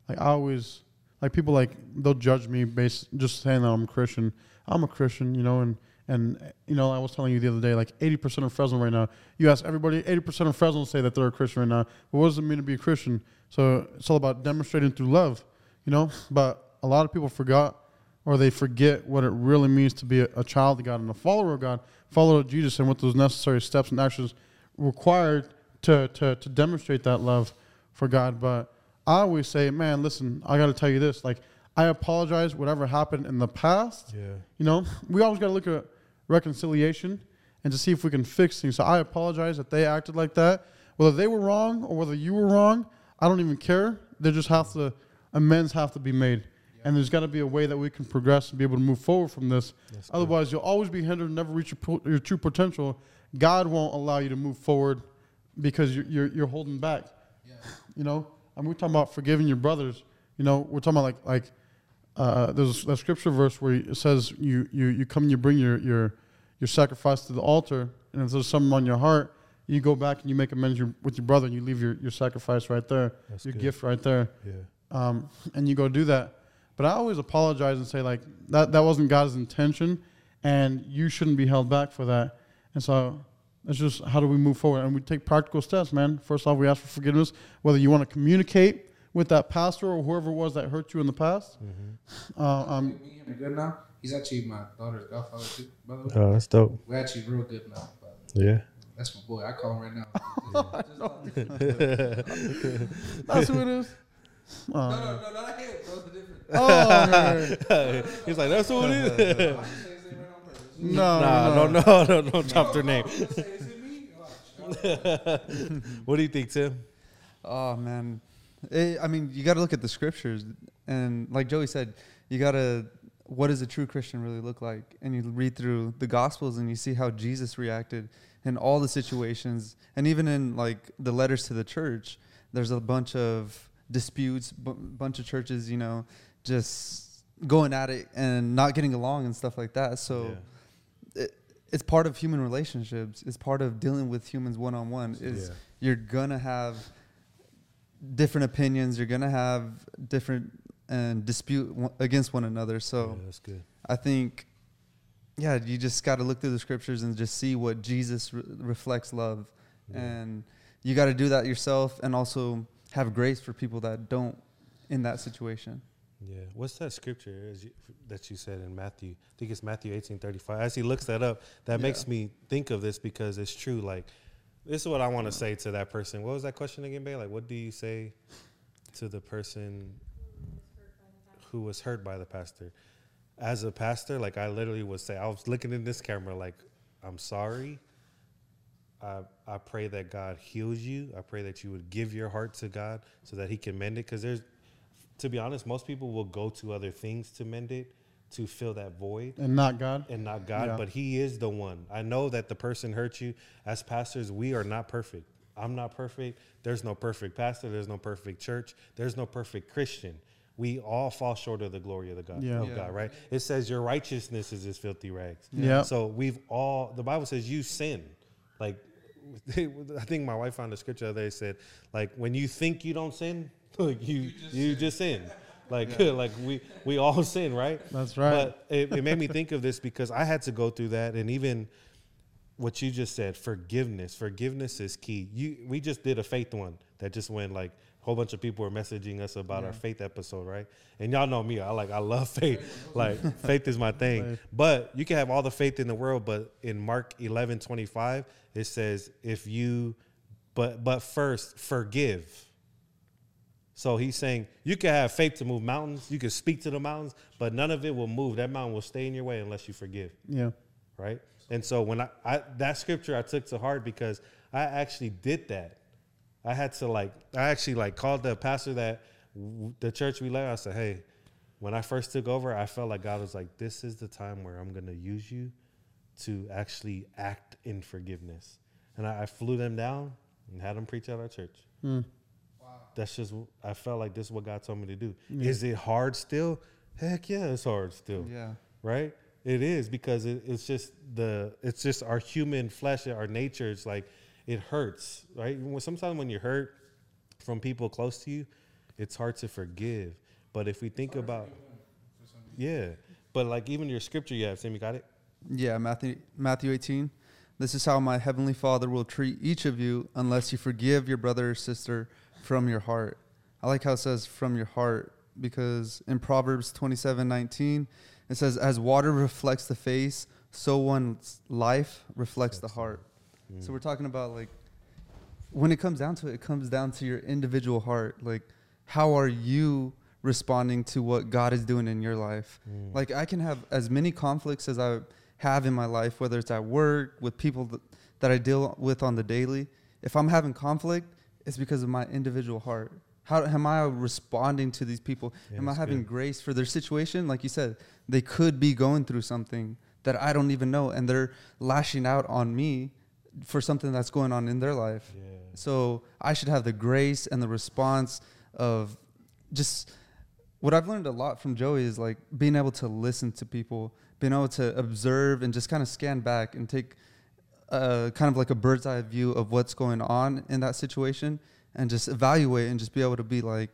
like I always like people like they'll judge me based just saying that I'm a Christian. I'm a Christian, you know, and and you know I was telling you the other day, like 80% of Fresno right now. You ask everybody, 80% of Fresno say that they're a Christian right now. But what does it mean to be a Christian? So it's all about demonstrating through love, you know. But a lot of people forgot or they forget what it really means to be a, a child of God and a follower of God, follower of Jesus, and what those necessary steps and actions required to, to, to demonstrate that love for God. But I always say, man, listen, I got to tell you this. Like, I apologize, whatever happened in the past. Yeah. You know, we always got to look at reconciliation and to see if we can fix things. So I apologize that they acted like that. Whether they were wrong or whether you were wrong, I don't even care. They just have to, amends have to be made. And there's got to be a way that we can progress and be able to move forward from this. That's. Otherwise, you'll always be hindered and never reach your, po- your true potential. God won't allow you to move forward because you're, you're, you're holding back. You know, and we're talking about forgiving your brothers. You know, we're talking about like like uh, there's a scripture verse where it says you you you come and you bring your your your sacrifice to the altar, and if there's something on your heart, you go back and you make amends your, with your brother, and you leave your, your sacrifice right there, That's your good. gift right there, Yeah. um, and you go do that. But I always apologize and say like that that wasn't God's intention, and you shouldn't be held back for that. And so it's just how do we move forward? And we take practical steps, man. First off, we ask for forgiveness, whether you want to communicate with that pastor or whoever it was that hurt you in the past. Uh, um, Me and good now. He's actually my daughter's godfather too, by the way. Oh, that's dope. We're actually real good now. But Yeah. that's my boy. I call him right now. that's who it is. No, Uh, no, no, not him. Bro, the different. oh, He's like, that's who it is. I just say his name right on purpose. no, nah, no, no, no, no, don't drop their name. Say, is it me? Watch. What do you think, Tim? Oh man, Eh, I mean, you got to look at the scriptures, and like Joey said, you got to. What does a true Christian really look like? And you read through the Gospels, and you see how Jesus reacted in all the situations, and even in like the letters to the church. There's a bunch of disputes, b- bunch of churches, you know, just going at it and not getting along and stuff like that. So it, it's part of human relationships. It's part of dealing with humans one on one. Is Yeah. you're gonna have different opinions. You're gonna have different and dispute one- against one another. So yeah, that's good. I think, yeah, you just got to look through the scriptures and just see what Jesus re- reflects love, Yeah. and you got to do that yourself, and also have grace for people that don't in that situation. Yeah. What's that scripture you, that you said in Matthew? I think it's Matthew eighteen thirty five. As he looks that up, that Yeah. makes me think of this because it's true. Like, this is what I want to say to that person. What was that question again, babe? Like, what do you say to the person who was hurt by the pastor? As a pastor, like I literally would say, I was looking in this camera, like I'm sorry. I I pray that God heals you. I pray that you would give your heart to God so that He can mend it. Because there's, to be honest, most people will go to other things to mend it, to fill that void And not God. and not God, Yeah. but He is the one. I know that the person hurt you. As pastors, we are not perfect. I'm not perfect. There's no perfect pastor. There's no perfect church. There's no perfect Christian. We all fall short of the glory of the God, Yeah. of Yeah. God, right? It says your righteousness is as filthy rags. Yeah. So we've all. The Bible says you sin. Like, I think my wife found a scripture the other said, like when you think you don't sin, like you you just, sin. Like like we we all sin, right? That's right. But it, it made me think of this because I had to go through that, and even what you just said, forgiveness. Forgiveness is key. You we just did a faith one that just went like a whole bunch of people were messaging us about our faith episode, right? And y'all know me, I like I love faith. like faith is my thing. But you can have all the faith in the world, but in Mark 11, 25, it says if you but but first forgive. So he's saying you can have faith to move mountains, you can speak to the mountains, but none of it will move. That mountain will stay in your way unless you forgive Yeah. right? And so when I, I that scripture I took to heart because I actually did that. I had to like I actually like called the pastor that w- the church we led. I said, hey, when I first took over, I felt like God was like, this is the time where I'm gonna use you to actually act in forgiveness. And I, I flew them down and had them preach at our church. Hmm. That's just I felt like this is what God told me to do. Is it hard still? Heck yeah, it's hard still Yeah. right it is because it, it's just the it's just our human flesh our nature it's like it hurts right sometimes when you're hurt from people close to you it's hard to forgive but if we think about yeah but like even your scripture you have you got it Yeah, Matthew Matthew 18. This is how my heavenly Father will treat each of you unless you forgive your brother or sister from your heart. I like how it says from your heart because in Proverbs 27:19 it says as water reflects the face, so one's life reflects the heart. So we're talking about like when it comes down to it, it comes down to your individual heart. Like, how are you responding to what God is doing in your life? Mm. Like, I can have as many conflicts as I have in my life, whether it's at work, with people that, that I deal with on the daily. If I'm having conflict, it's because of my individual heart. How am I responding to these people? Yeah, am I having good. grace for their situation? Like you said, they could be going through something that I don't even know, and they're lashing out on me for something that's going on in their life. yeah So I should have the grace and the response of just what I've learned a lot from Joey is like being able to listen to people, being able to observe and just kind of scan back and take uh, kind of like a bird's eye view of what's going on in that situation and just evaluate and just be able to be like,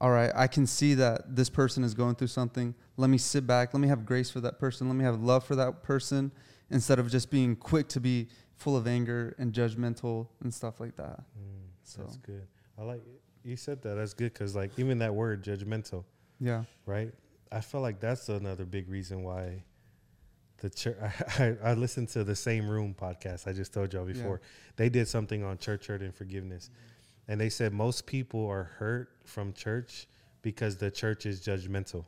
all right, I can see that this person is going through something. Let me sit back. Let me have grace for that person. Let me have love for that person instead of just being quick to be full of anger and judgmental and stuff like that. Mm, So- that's good I like you said that that's good because like even that word judgmental Yeah. right? I feel like that's another big reason why the church. I, I, I listened to the same room podcast I just told y'all Yeah. before. They did something on church hurt and forgiveness, and they said most people are hurt from church because the church is judgmental.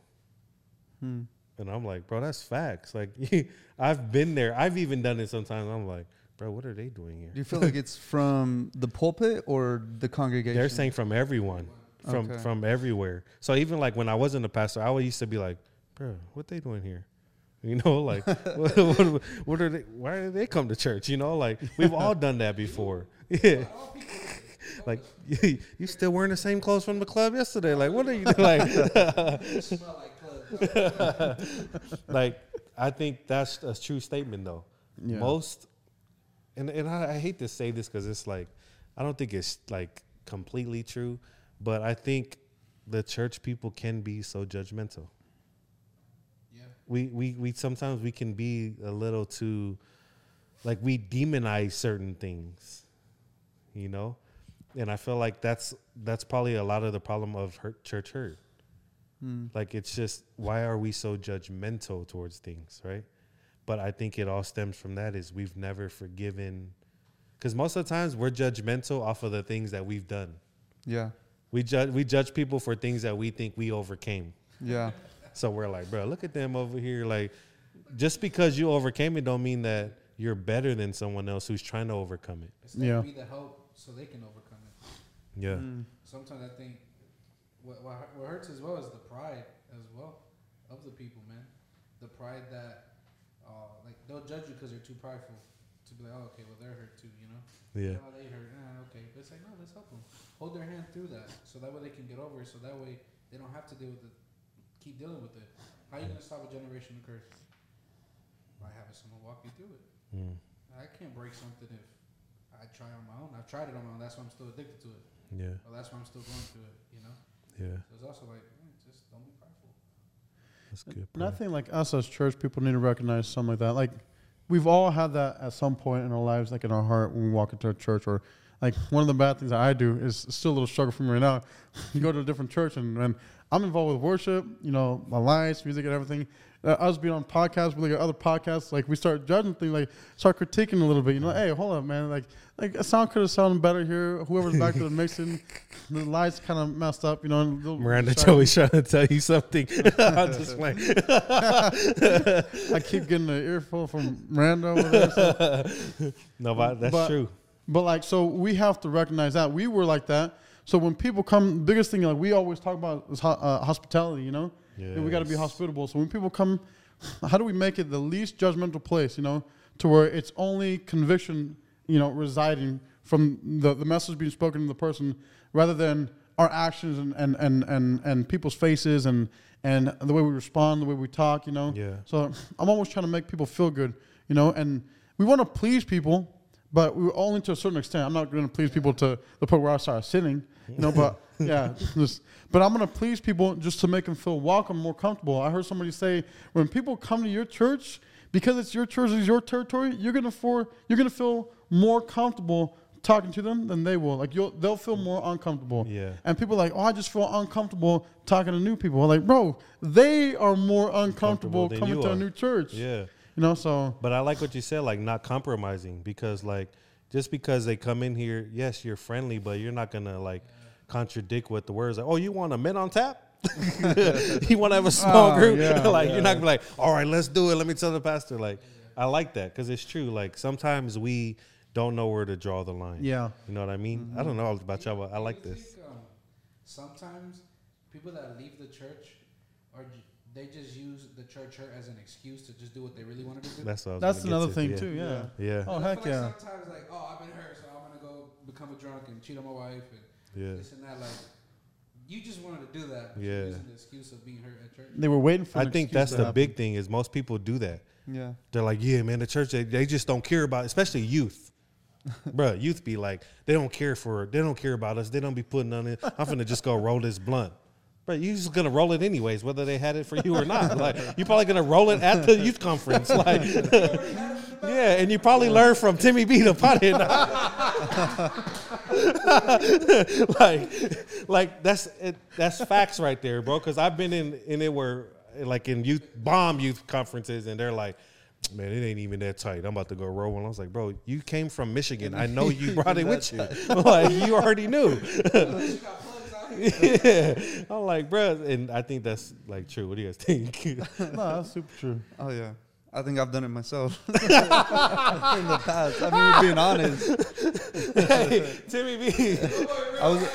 Hmm. And I'm like, bro, that's facts. Like, I've been there. I've even done it sometimes. I'm like, bro, what are they doing here? Do you feel like it's from the pulpit or the congregation? They're saying from everyone, from Okay. from everywhere. So even like when I wasn't a pastor, I always used to be like, bro, what they doing here? You know, like what, what, what are they? Why did they come to church? You know, like we've all done that before. Yeah. Like you, you still wearing the same clothes from the club yesterday? Like what are you like? like like I think that's a true statement though. Yeah. Most, and and I, I hate to say this because it's like I don't think it's like completely true, but I think the church people can be so judgmental. Yeah. We we we sometimes we can be a little too, like we demonize certain things, you know, and I feel like that's that's probably a lot of the problem of hurt, church hurt. Hmm. Like it's just why are we so judgmental towards things, right? But I think it all stems from that is we've never forgiven cuz most of the times we're judgmental off of the things that we've done. Yeah. We judge we judge people for things that we think we overcame. Yeah. So we're like, bro, look at them over here like just because you overcame it don't mean that you're better than someone else who's trying to overcome it. Instead Yeah. be the help so they can overcome it. Yeah. Mm. Sometimes I think what, what what hurts as well is the pride as well of the people, man. The pride that uh, like they'll judge you because they're too prideful to be like, oh, okay, well they're hurt too, you know. Yeah. Oh, they hurt. Ah, okay, but it's like no, let's help them. Hold their hand through that, so that way they can get over it. So that way they don't have to deal with it. Keep dealing with it. How you gonna stop a generation of curse? By having someone walk you through it. Mm. I can't break something if I try on my own. I've tried it on my own. That's why I'm still addicted to it. Yeah. Well, that's why I'm still going through it. You know. Yeah. So it's also like mm, just don't be prideful. That's good. And I think like us as church people need to recognize something like that. Like we've all had that at some point in our lives, like in our heart when we walk into a church or like one of the bad things that I do is still a little struggle for me right now. you go to a different church and, and I'm involved with worship, you know, my lights, music and everything. Uh, us being on podcasts, we look at other podcasts, like we start judging things, like start critiquing a little bit. You know, hey, hold up, man, like like a sound could have sounded better here. Whoever's back there mixing, the lights kind of messed up. You know, and Miranda. Joey's trying to tell you something. I'm just playing. I keep getting an earful from Miranda over there. so- No, but that's But- true. But like, so we have to recognize that we were like that. So when people come, biggest thing like we always talk about is ho- uh, hospitality. You know, And we got to be hospitable. So when people come, how do we make it the least judgmental place? You know, to where it's only conviction, you know, residing from the the message being spoken to the person, rather than our actions and and and and, and people's faces and and the way we respond, the way we talk. You know. Yeah. So I'm always trying to make people feel good, you know, and we want to please people, but we only to a certain extent. I'm not going to please people to the point where I start sinning, you know. But yeah, just, but I'm going to please people just to make them feel welcome, more comfortable. I heard somebody say when people come to your church because it's your church, it's your territory. You're gonna for you're gonna feel more comfortable talking to them than they will. Like you'll they'll feel more uncomfortable. Yeah. And people are like, oh, I just feel uncomfortable talking to new people. Like, bro, they are more uncomfortable coming to a new church. Yeah. You know, so But I like what you said, like not compromising, because like just because they come in here, yes, you're friendly, but you're not gonna like contradict what the words. Like, oh, you want a mint on tap? you want to have a small Oh, group? yeah, like yeah. you're not gonna be like, all right, let's do it. Let me tell the pastor. Like, I like that because it's true. Like sometimes we don't know where to draw the line. yeah. You know what I mean? I don't know about y'all, but I like this. think, um, sometimes people that leave the church are j- they just use the church hurt as an excuse to just do what they really wanted to do. That's what I was That's gonna get another to. thing Yeah. too. Yeah. Yeah. Oh heck feel yeah. Sometimes like, oh, I've been hurt, so I'm gonna go become a drunk and cheat on my wife and Yeah. this and that. Like, you just wanted to do that. But Yeah. Using the excuse of being hurt at church. They were waiting for. I an think that's to the happen. big thing is most people do that. Yeah. They're like, yeah, man, the church they, they just don't care about, especially youth. Bruh, youth be like, they don't care for, they don't care about us. They don't be putting on it. I'm finna just go roll this blunt. But you're just gonna roll it anyways, whether they had it for you or not. Like you're probably gonna roll it at the youth conference. Like, yeah, and you probably learned from Timmy B the pothead. like, like that's it, that's facts right there, bro. Because I've been in in it where like in youth bomb youth conferences, and they're like. Man, it ain't even that tight. I'm about to go roll one. I was like, bro, you came from Michigan. I know you brought it with you. like, you already knew. Yeah. I'm like, bro, and I think that's like true. What do you guys think? No, that's super true. Oh yeah. I think I've done it myself in the past. I mean, we're being honest. hey, Timmy B. I was,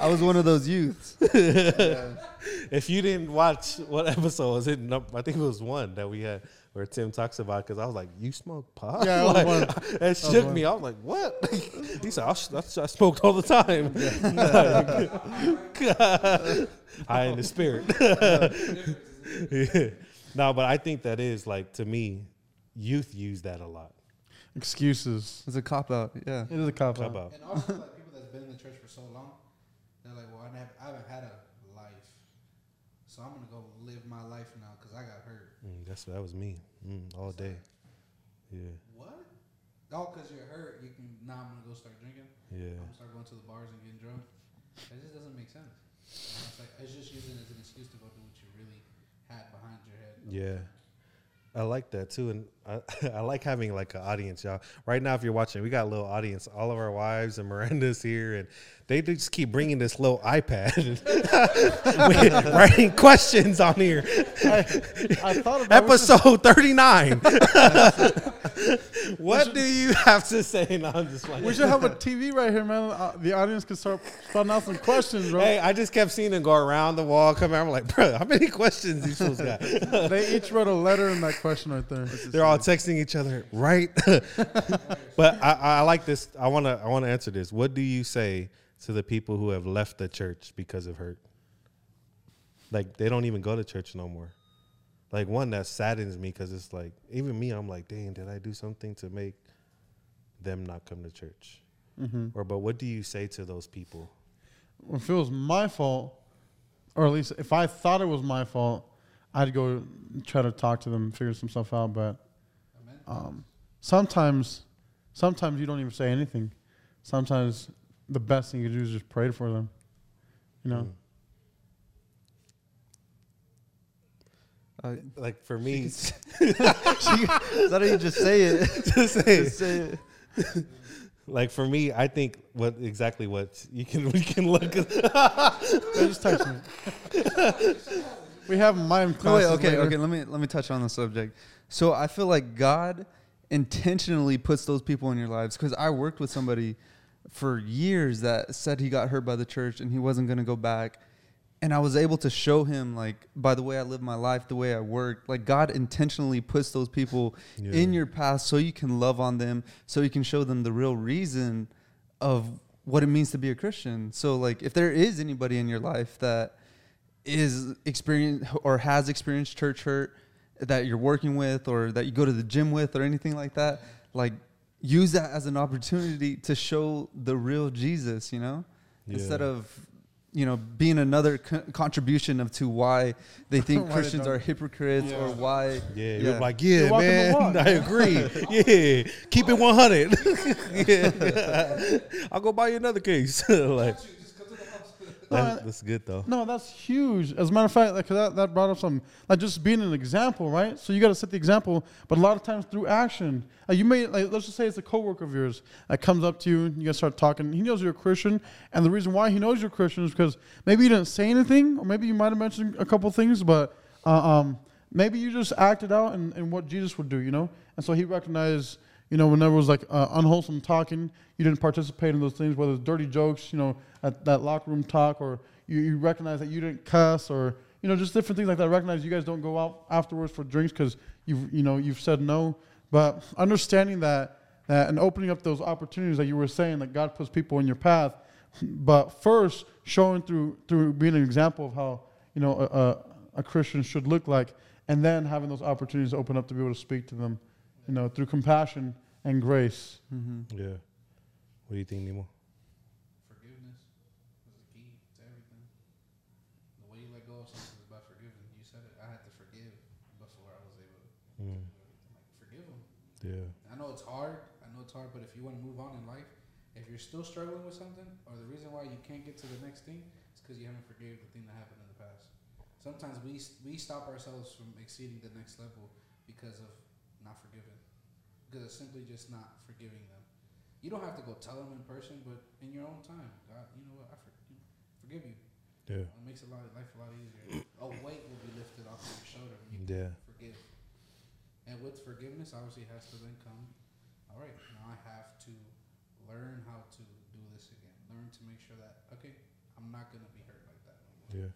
I was one of those youths. if you didn't watch what episode was it? I think it was one that we had where Tim talks about because I was like, "You smoke pot?" Yeah, it like, one. that shook me. I was like, "What?" he said, I, I, "I smoked all the time." High in the spirit. yeah. No, but I think that is like to me, youth use that a lot. Excuses. It's a cop out. Yeah. It is a cop How out. about And also, like people that's been in the church for so long, they're like, "Well, I, never, I haven't had a life, so I'm gonna go live my life now because I got hurt." mm, that's that was me mm, all day. Yeah, What? Oh, because you're hurt, you can now. I'm gonna go start drinking. yeah. I'm gonna start going to the bars and getting drunk. That just doesn't make sense. It's like it's just using it as an excuse to go do what you really had behind your head. Yeah. I like that too. And I, I like having like an audience, y'all. Right now, if you're watching, we got a little audience. All of our wives and Miranda's here, and they just keep bringing this little iPad, writing questions on here. I, I thought Episode 39. what do you have to say? No, I'm just like. We should have a TV right here, man. Uh, the audience can start spouting out some questions, bro. Hey, I just kept seeing them go around the wall, come out. I'm like, bro, how many questions these fools got? They each wrote a letter in that question right there. They're all texting each other, right? but I, I like this. I wanna I wanna answer this. What do you say to the people who have left the church because of hurt? Like they don't even go to church no more. Like one that saddens me because it's like even me, I'm like, dang, did I do something to make them not come to church? Mm-hmm. Or but what do you say to those people? If it was my fault, or at least if I thought it was my fault, I'd go try to talk to them, figure some stuff out. But um, sometimes, sometimes you don't even say anything. Sometimes the best thing you do is just pray for them. You know. Mm. Uh, Like for me, is don't you just say it? just say, just say it. like for me, I think what exactly what you can we can look. They just text me. we have mime No, wait, okay, later. okay. Let me let me touch on the subject. So I feel like God intentionally puts those people in your lives because I worked with somebody for years that said he got hurt by the church and he wasn't going to go back. And I was able to show him, like, by the way I live my life, the way I work, like, God intentionally puts those people Yeah. in your path so you can love on them, so you can show them the real reason of what it means to be a Christian. So, like, if there is anybody in your life that is experienced or has experienced church hurt that you're working with or that you go to the gym with or anything like that, like, use that as an opportunity to show the real Jesus, you know, instead of you know being another co- contribution of to why they think Why Christians don't- are hypocrites or why Yeah, Yeah. you're like, yeah, You're man. I agree. yeah, keep it 100. yeah, I'll go buy you another case. like, No, that's good though. No, that's huge. As a matter of fact, like that, that brought up some like just being an example, right? So you got to set the example, but a lot of times through action. Like you may like let's just say it's a coworker of yours that comes up to you, and you guys start talking. He knows you're a Christian, and the reason why he knows you're a Christian is because maybe you didn't say anything, or maybe you might have mentioned a couple things, but uh, um, maybe you just acted out in, in what Jesus would do, you know. And so he recognized you know, whenever it was like uh, unwholesome talking, you didn't participate in those things, whether it's dirty jokes, you know, at that locker room talk, or you, you recognize that you didn't cuss, or you know, just different things like that. Recognize you guys don't go out afterwards for drinks because you've you know you've said no, but understanding that that and opening up those opportunities that you were saying that God puts people in your path, but first showing through through being an example of how you know a, a, a Christian should look like, and then having those opportunities open up to be able to speak to them you know, through compassion and grace. hmm Yeah. What do you think, Nemo? Forgiveness is the key to everything. The way you let go of something is by forgiving. You said it. I had to forgive before I was able to Mm. Like forgive them. Yeah. I know it's hard. I know it's hard, but if you want to move on in life, if you're still struggling with something, or the reason why you can't get to the next thing, is because you haven't forgave the thing that happened in the past. Sometimes we we stop ourselves from exceeding the next level because of not forgiving, because it's simply just not forgiving them. You don't have to go tell them in person, but in your own time, God, you know what? I for, forgive you. Yeah. It makes a lot life a lot easier. a weight will be lifted off of your shoulder when you Yeah. forgive. And with forgiveness, obviously, has to then come. All right, now I have to learn how to do this again. Learn to make sure that okay, I'm not gonna be hurt like that. No more. Yeah.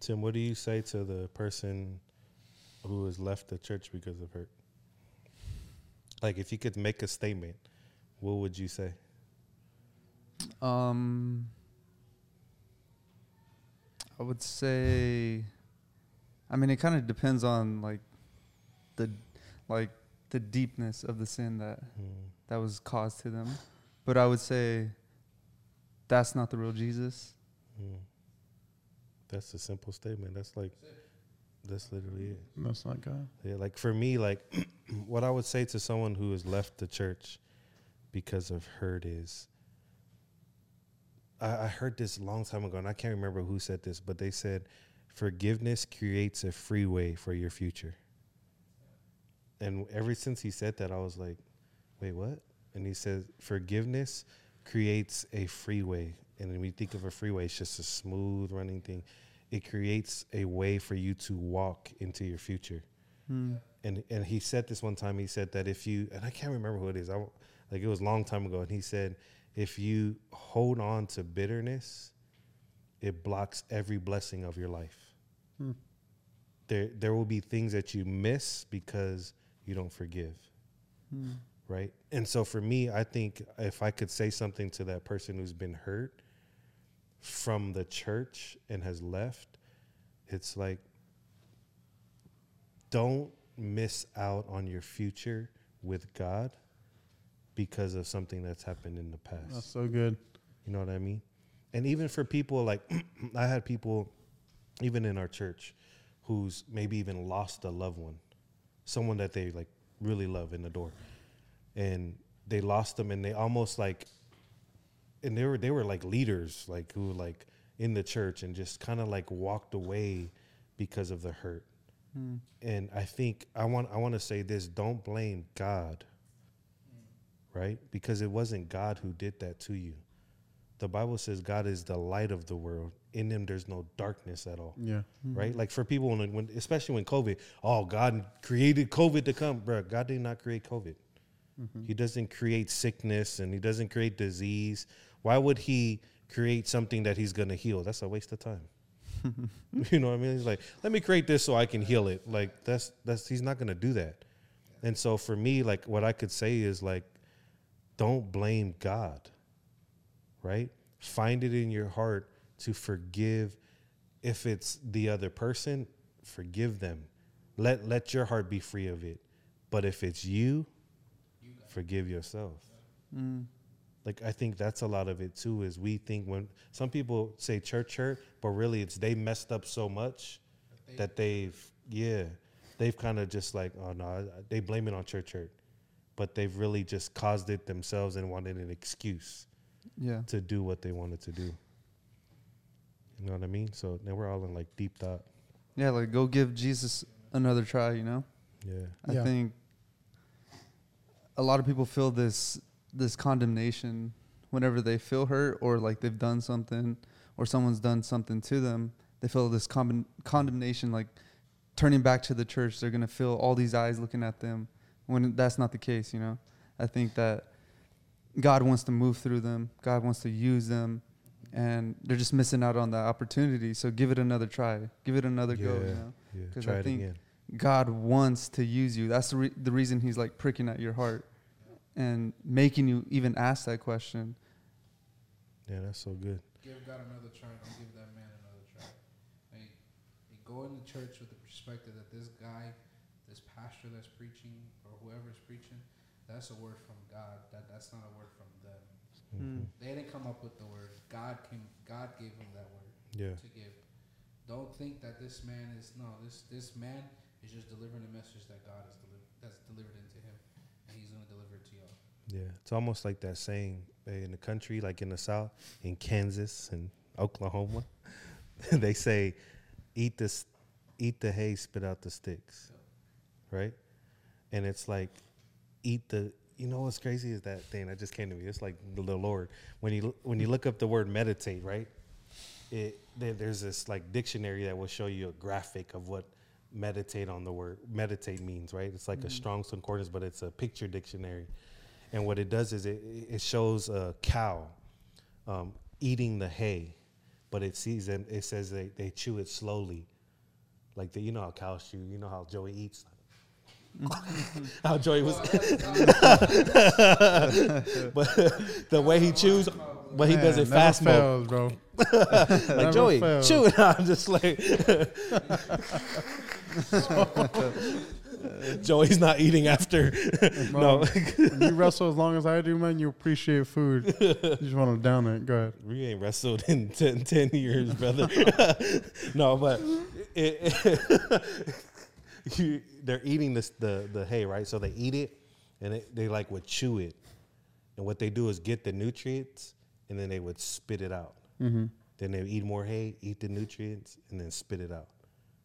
Tim, what do you say to the person who has left the church because of hurt? Like, if you could make a statement, what would you say? Um, I would say, I mean, it kind of depends on like the like the deepness of the sin that Mm. that was caused to them. But I would say that's not the real Jesus. Mm. That's a simple statement. That's like, that's literally it. That's not God. Yeah, like for me, like what I would say to someone who has left the church because of hurt is I, I heard this a long time ago and I can't remember who said this, but they said forgiveness creates a freeway for your future. And ever since he said that, I was like, wait, what? And he said, forgiveness creates a freeway. And when we think of a freeway, it's just a smooth running thing. It creates a way for you to walk into your future. Mm. And and he said this one time. He said that if you and I can't remember who it is. I like it was a long time ago. And he said if you hold on to bitterness, it blocks every blessing of your life. Hmm. There there will be things that you miss because you don't forgive. Mm. right? And so for me, I think if I could say something to that person who's been hurt from the church and has left, it's like don't miss out on your future with God because of something that's happened in the past. That's so good. You know what I mean? And even for people like I had people even in our church who's maybe even lost a loved one, someone that they like really love and adore. And they lost them and they almost like and they were they were like leaders like who like in the church and just kind of like walked away because of the hurt. Mm. And I think I want I want to say this, don't blame God. Right? Because it wasn't God who did that to you. The Bible says God is the light of the world. In him there's no darkness at all. Yeah. Right? Like for people when, when especially when COVID, oh God created COVID to come. Bro, God did not create COVID. He doesn't create sickness and he doesn't create disease. Why would he create something that he's gonna heal? That's a waste of time. you know what I mean? He's like, let me create this so I can heal it. Like that's that's he's not gonna do that. And so for me, like what I could say is like, don't blame God. Right? Find it in your heart to forgive. If it's the other person, forgive them. Let let your heart be free of it. But if it's you, forgive yourself Mm. Like I think that's a lot of it too. Is we think when some people say church hurt, but really it's they messed up so much that they've yeah they've kind of just like oh no they blame it on church hurt, but they've really just caused it themselves and wanted an excuse Yeah. to do what they wanted to do. You know what I mean? So now we're all in like deep thought. Yeah, like go give Jesus another try, you know? Yeah, I Yeah. think a lot of people feel this this condemnation whenever they feel hurt or like they've done something or someone's done something to them. They feel this con- condemnation, like turning back to the church. They're gonna feel all these eyes looking at them when that's not the case. You know, I think that God wants to move through them. God wants to use them, and they're just missing out on that opportunity. So give it another try. Give it another go. Yeah. You know. yeah. 'Cause Try I think-. God wants to use you. That's the, re- the reason He's like pricking at your heart and making you even ask that question. Yeah, that's so good. Give God another try. Don't give that man another try. Like, you go into church with the perspective that this guy, this pastor that's preaching, or whoever's preaching, that's a word from God. That that's not a word from them. Mhm. They didn't come up with the word. God came. God gave him that word Yeah, to give. Don't think that this man is no. This this man is just delivering a message that God has delivered. That's delivered into him, and he's gonna deliver it to y'all. yeah. It's almost like that saying eh, in the country, like in the South, in Kansas and Oklahoma, they say, "Eat this, eat the hay, spit out the sticks," right? And it's like, eat the. You know what's crazy is that thing that just came to me. It's like the Lord when you when you look up the word meditate, right? It there, there's this like dictionary that will show you a graphic of what meditate on the word meditate means, right? It's like a Strong's Concordance, but it's a picture dictionary. And what it does is it, it shows a cow um, eating the hay, but it sees and it says they, they chew it slowly, like the, you know how cows chew. You know how Joey eats. how Joey was, but the way he chews, but he does it fast mode. fails, bro. Like Joey, chew it. I'm just like. Joey's not eating after. no, you wrestle as long as I do, man, you appreciate food. You just want to down it. Go ahead. we ain't wrestled in 10, 10 years, brother. no, but it, you, they're eating this the the hay, right? So they eat it, and it, they like would chew it, and what they do is get the nutrients, and then they would spit it out. Mm-hmm. Then they would eat more hay, eat the nutrients, and then spit it out,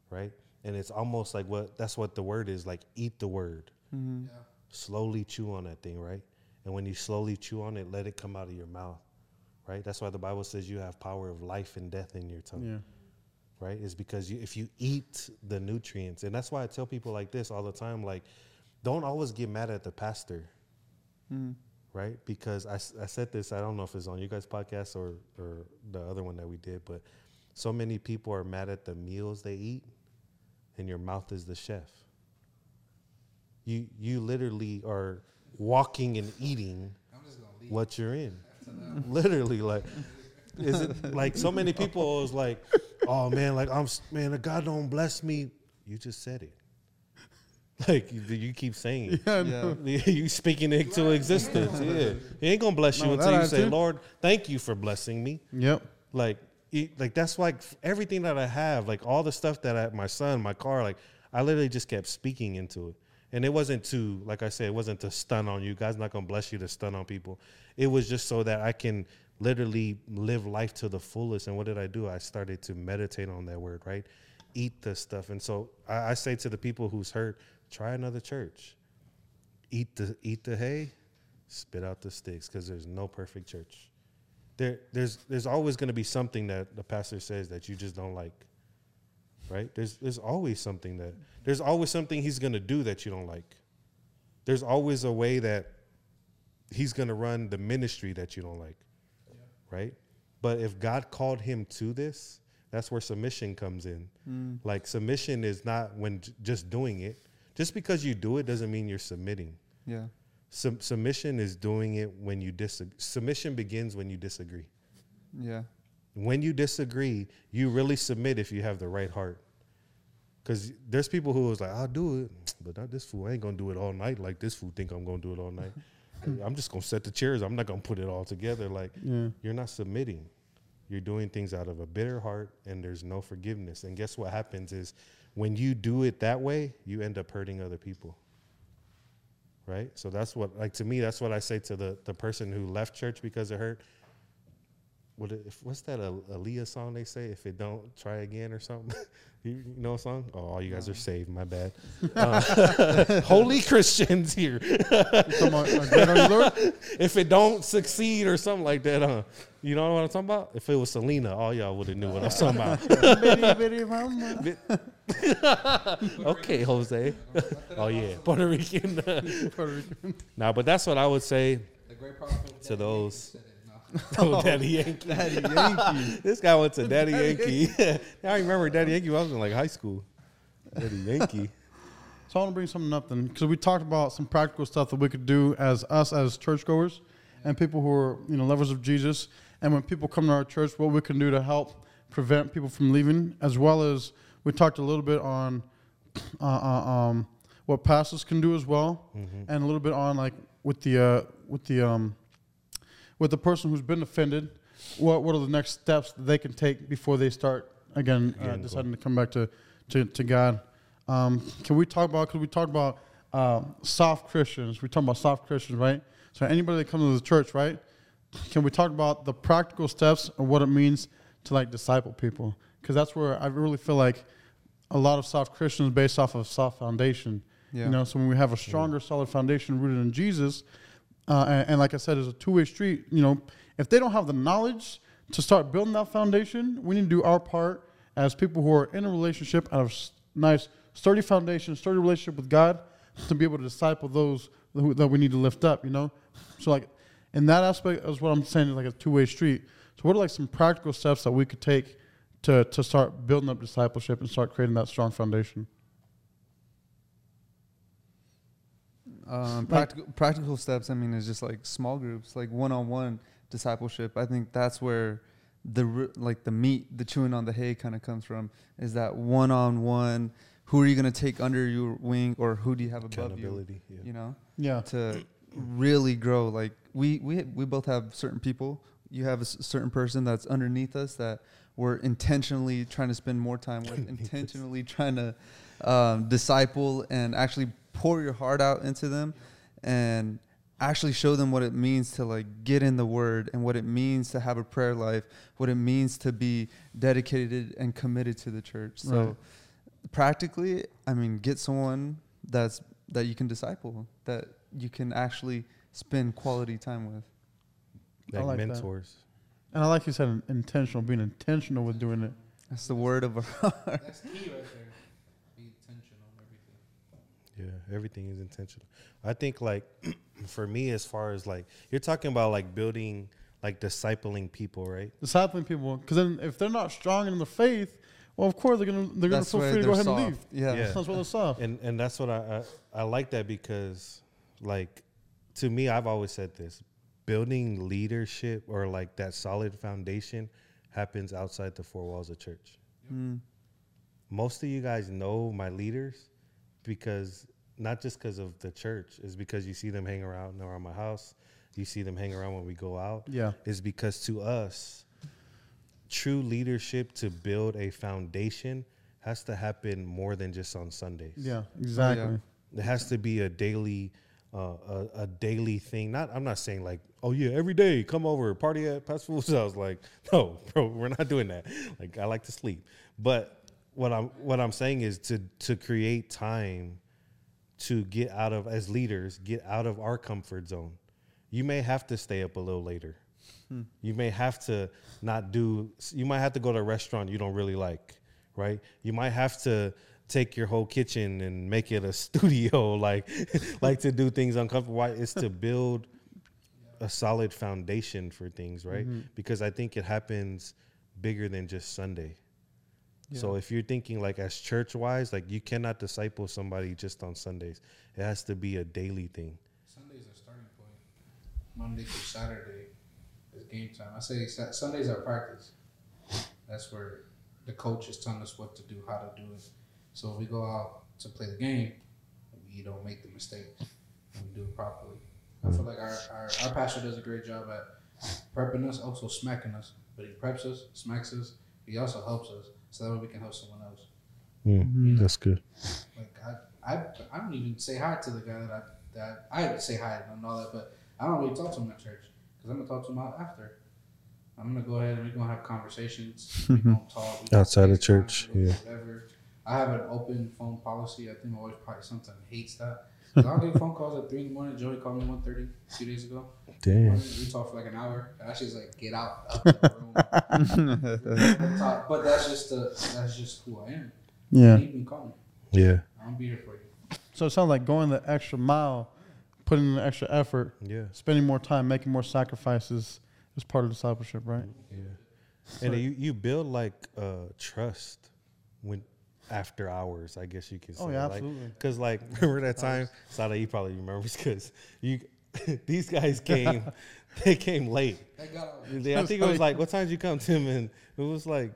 right? And it's almost like what that's what the word is like. Eat the word. Mm-hmm. Yeah. slowly chew on that thing, right? And when you slowly chew on it, let it come out of your mouth, right? That's why the Bible says you have power of life and death in your tongue, Yeah. right? Is because you, if you eat the nutrients, and that's why I tell people like this all the time, like, don't always get mad at the pastor, Mm. right? Because I, I said this, I don't know if it's on you guys' podcast or or the other one that we did, but so many people are mad at the meals they eat, and your mouth is the chef. You you literally are walking and eating I'm just gonna leave. what you're in. Literally, like, is it like so many people is like, oh man, like I'm man, God don't bless me. You just said it. Like you, you keep saying it. Yeah, I Yeah. you speaking it to existence. Yeah, He ain't gonna bless you No, until you say, attitude. Lord, thank you for blessing me. Yep. Like, it, like that's like everything that I have, like all the stuff that I, my son, my car, like I literally just kept speaking into it. And it wasn't to, like I said, it wasn't to stun on you. God's not gonna bless you to stun on people. It was just so that I can literally live life to the fullest. And what did I do? I started to meditate on that word, right? Eat the stuff. And so I, I say to the people who's hurt, try another church. Eat the eat the hay, spit out the sticks, because there's no perfect church there there's there's always going to be something that the pastor says that you just don't like right? There's there's always something that there's always something he's going to do that you don't like. There's always a way that he's going to run the ministry that you don't like right? But if god called him to this that's where submission comes in. Mm. like submission is not when j- just doing it. Just because you do it doesn't mean you're submitting. Yeah. Sub- submission is doing it when you disagree submission begins when you disagree Yeah. when you disagree, you really submit if you have the right heart. Because there's people who was like, I'll do it, but not this fool. I ain't gonna do it all night like this fool think I'm gonna do it all night. I'm just gonna set the chairs. I'm not gonna put it all together. Like Yeah. you're not submitting. You're doing things out of a bitter heart, and there's no forgiveness. And guess what happens is when you do it that way, you end up hurting other people. Right. So that's what, like to me, that's what I say to the the person who left church because it hurt what if, what's that a Aaliyah song they say? If it don't, try again or something. you, you know a song? Oh, all you guys are saved. My bad. Uh, holy Christians here. Talking about, uh, Great Are You, Lord? if it don't succeed or something like that, huh? You know what I'm talking about? If it was Selena, all y'all would have knew what I'm talking about. Bitty, bitty mama. okay, Jose. oh yeah, Puerto Rican. Puerto Rican. nah, but that's what I would say The great prophet to those. Said it. No. Oh, Daddy Yankee. Daddy Yankee. This guy went to Daddy Yankee. I remember Daddy Yankee. when I was in like high school. Daddy Yankee. So I want to bring something up then, because we talked about some practical stuff that we could do as us as churchgoers and people who are you know lovers of Jesus. And when people come to our church, what we can do to help prevent people from leaving, as well as we talked a little bit on uh, uh, um, what pastors can do as well, and a little bit on like with the uh, with the um, with the person who's been offended, what what are the next steps that they can take before they start again uh, Again, deciding to come back to to, to God? Um, can we talk about? Because we talked about uh, soft Christians. We talk about soft Christians, right? So anybody that comes to the church, right? Can we talk about the practical steps of what it means to like disciple people? Because that's where I really feel like a lot of soft Christians based off of soft foundation. Yeah. You know, so when we have a stronger, solid foundation rooted in Jesus, uh, and, and like I said, it's a two way street. You know, if they don't have the knowledge to start building that foundation, we need to do our part as people who are in a relationship, out of nice, sturdy foundation, sturdy relationship with God, to be able to disciple those who, that we need to lift up. You know, so like in that aspect is what I'm saying is like a two way street. So what are like some practical steps that we could take to to start building up discipleship and start creating that strong foundation? Um, practical practical steps. I mean, is just like small groups, like one on one discipleship. I think that's where the like the meat, the chewing on the hay, kind of comes from. Is that one on one? Who are you going to take under your wing, or who do you have above you? Yeah. You know, Yeah. to really grow. Like we we we both have certain people. You have a s- certain person that's underneath us that we're intentionally trying to spend more time with, intentionally trying to um, disciple and actually pour your heart out into them, and actually show them what it means to like get in the Word and what it means to have a prayer life, what it means to be dedicated and committed to the church. So Right. practically, I mean, get someone that's that you can disciple, that you can actually spend quality time with. I Like, like that. mentors. And I like you said, intentional, being intentional with doing it. That's the word of our That's key right there. Be intentional on everything. Yeah, everything is intentional. I think like for me, as far as like you're talking about like building, like discipling people, right? discipling people. Because then, if they're not strong in the faith, well, of course they're gonna they're gonna feel free to go they're ahead and leave. Yeah. Yeah. That's why they're soft. And and that's what I, I I like that because like to me, I've always said this: building leadership or like that solid foundation happens outside the four walls of church. Mm. most of you guys know my leaders because not just because of the church is because you see them hang around around my house you see them hang around when we go out Yeah. is because to us true leadership to build a foundation has to happen more than just on sundays Yeah. Exactly. it has to be a daily uh, a, a daily thing not i'm not saying like oh yeah every day come over party at pastor fool's house like no bro we're not doing that like i like to sleep but what i'm what i'm saying is to to create time to get out of as leaders get out of our comfort zone. You may have to stay up a little later. Hmm. You may have to not do you might have to go to a restaurant you don't really like right? You might have to take your whole kitchen and make it a studio like like to do things uncomfortable. Why? It's to build a solid foundation for things right? Mm-hmm. Because i think it happens bigger than just sunday so if you're thinking like as church wise like you cannot disciple somebody just on sundays it has to be a daily thing Sunday's our starting point. Monday through Saturday is game time. I say Sundays are practice. That's where the coach is telling us what to do, how to do it. So if we go out to play the game, we don't make the mistakes we do it properly. I feel like our, our, our pastor does a great job at prepping us, also smacking us. But he preps us, smacks us. He also helps us, so that way we can help someone else. that's good Like I, I, I don't even say hi to the guy that I that I say hi to and all that, but I don't really talk to him at church because I'm gonna talk to him out after. I'm gonna go ahead and we're gonna have conversations. We gonna talk we Outside of church, yeah. Whatever. I have an open phone policy. I think my wife probably sometimes hates that. 'Cause I'll get phone calls at three in the morning. Joey called me one thirty two days ago. damn We talked for like an hour. I she's like, "Get out of the room." But that's just the that's just who I am. Yeah. You can call me. yeah I'll be here for you. So it sounds like going the extra mile, putting in the extra effort, yeah spending more time, making more sacrifices is part of discipleship, right? Yeah, and you you build like uh, trust when after hours. I guess you could say. Oh, yeah, absolutely. Cause like remember that time, Sada, you probably remembers because you these guys came, they came late. I got They- I think it was like what time did you come, Tim? And it was like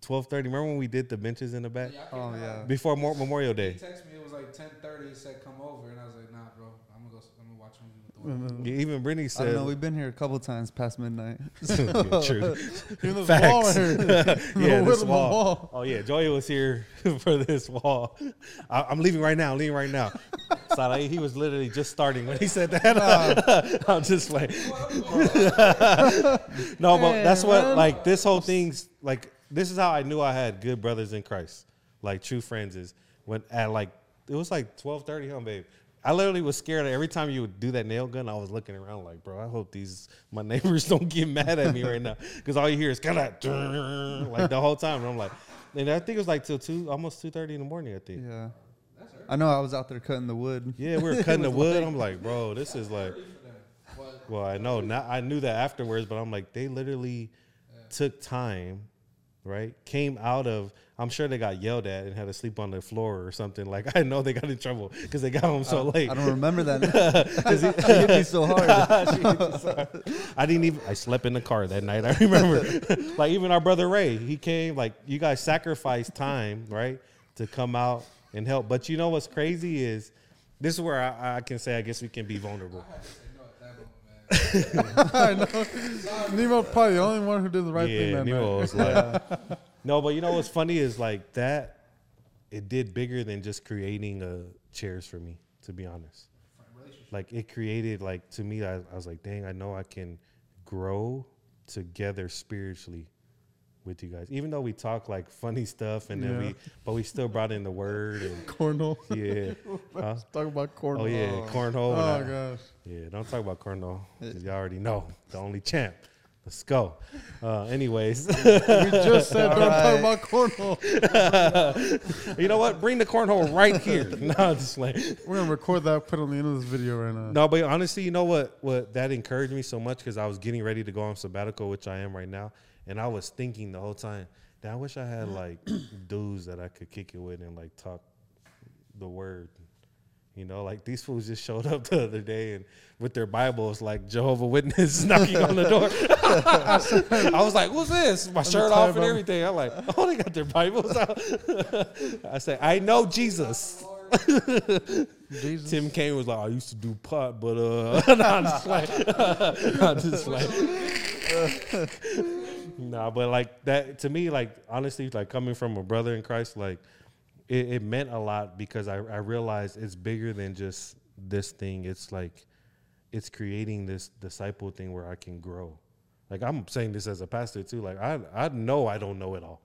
twelve thirty. Remember when we did the benches in the back Oh yeah. before Mo- Memorial He Day? texted me. It was like ten thirty. He said, "Come over," and I was like, "Nah, bro. I'm gonna go. I'm gonna watch a movie with the wife." And Yeah, even Brittany I said, don't know. We've been here a couple times past midnight. Yeah, true. Facts. wall right here. yeah, this width of the wall. wall. Oh yeah, Joey was here for this wall. I, I'm leaving right now. I'm leaving right now. Salah, he was literally just starting when he said that. I'm just like, no, but that's what like this whole thing's like. This is how I knew I had good brothers in Christ, like true friends. Is when at like it was like 12:30, huh, babe. I literally was scared every time you would do that nail gun. I was looking around like, bro, I hope these my neighbors don't get mad at me right now because all you hear is kind of like the whole time. And I'm like, and I think it was like till two, almost two thirty in the morning. I think. yeah. I know. I was out there cutting the wood. Yeah, we were cutting the wood. I'm like, bro, this is like. Well, I know now. I knew that afterwards, but I'm like, they literally took time, right? Came out of. I'm sure they got yelled at and had to sleep on the floor or something. Like I know they got in trouble because they got home so late. I don't remember that. Because he hit me so hard. I didn't even. I slept in the car that night. I remember. like even our brother Ray, he came. Like you guys sacrificed time, right, to come out and help. But you know what's crazy is, this is where I, I can say I guess we can be vulnerable. I had to say no at that moment, man. I know. Nemo probably the only one who did the right thing yeah, that Nemo night. was like, no, but you know what's funny is like that. It did bigger than just creating uh, chairs for me, to be honest. Like it created like to me, I, I was like, dang, I know I can grow together spiritually with you guys. Even though we talk like funny stuff, and then Yeah. we, but we still brought in the word and Cornhole. yeah, huh? Talk about cornhole. oh yeah, cornhole. Oh I- gosh. yeah, don't talk about cornhole. 'cause Y'all already know the only champ. Let's go. Uh, anyways, we just said don't talk Alright. about cornhole. you know what? Bring the cornhole right here. no, I'm just like We're gonna record that, put it on the end of this video right now. no, but honestly, you know what? What that encouraged me so much because I was getting ready to go on sabbatical, which I am right now, and I was thinking the whole time, "Damn, I wish I had like dudes that I could kick it with and like talk the word. You know, like these fools just showed up the other day and with their Bibles, like Jehovah Witness knocking on the door. I was like, "Who's this?" My shirt off and everything. I'm like, "Oh, they got their Bibles out." I said, "I know Jesus." Jesus. Tim Kaine was like, I used to do pot, but uh, I'm just like, I'm just like, nah, but like that to me, like honestly, like coming from a brother in Christ, like it, it meant a lot because I, I realized it's bigger than just this thing. It's like it's creating this disciple thing where I can grow. Like I'm saying this as a pastor too. Like I I know I don't know it all.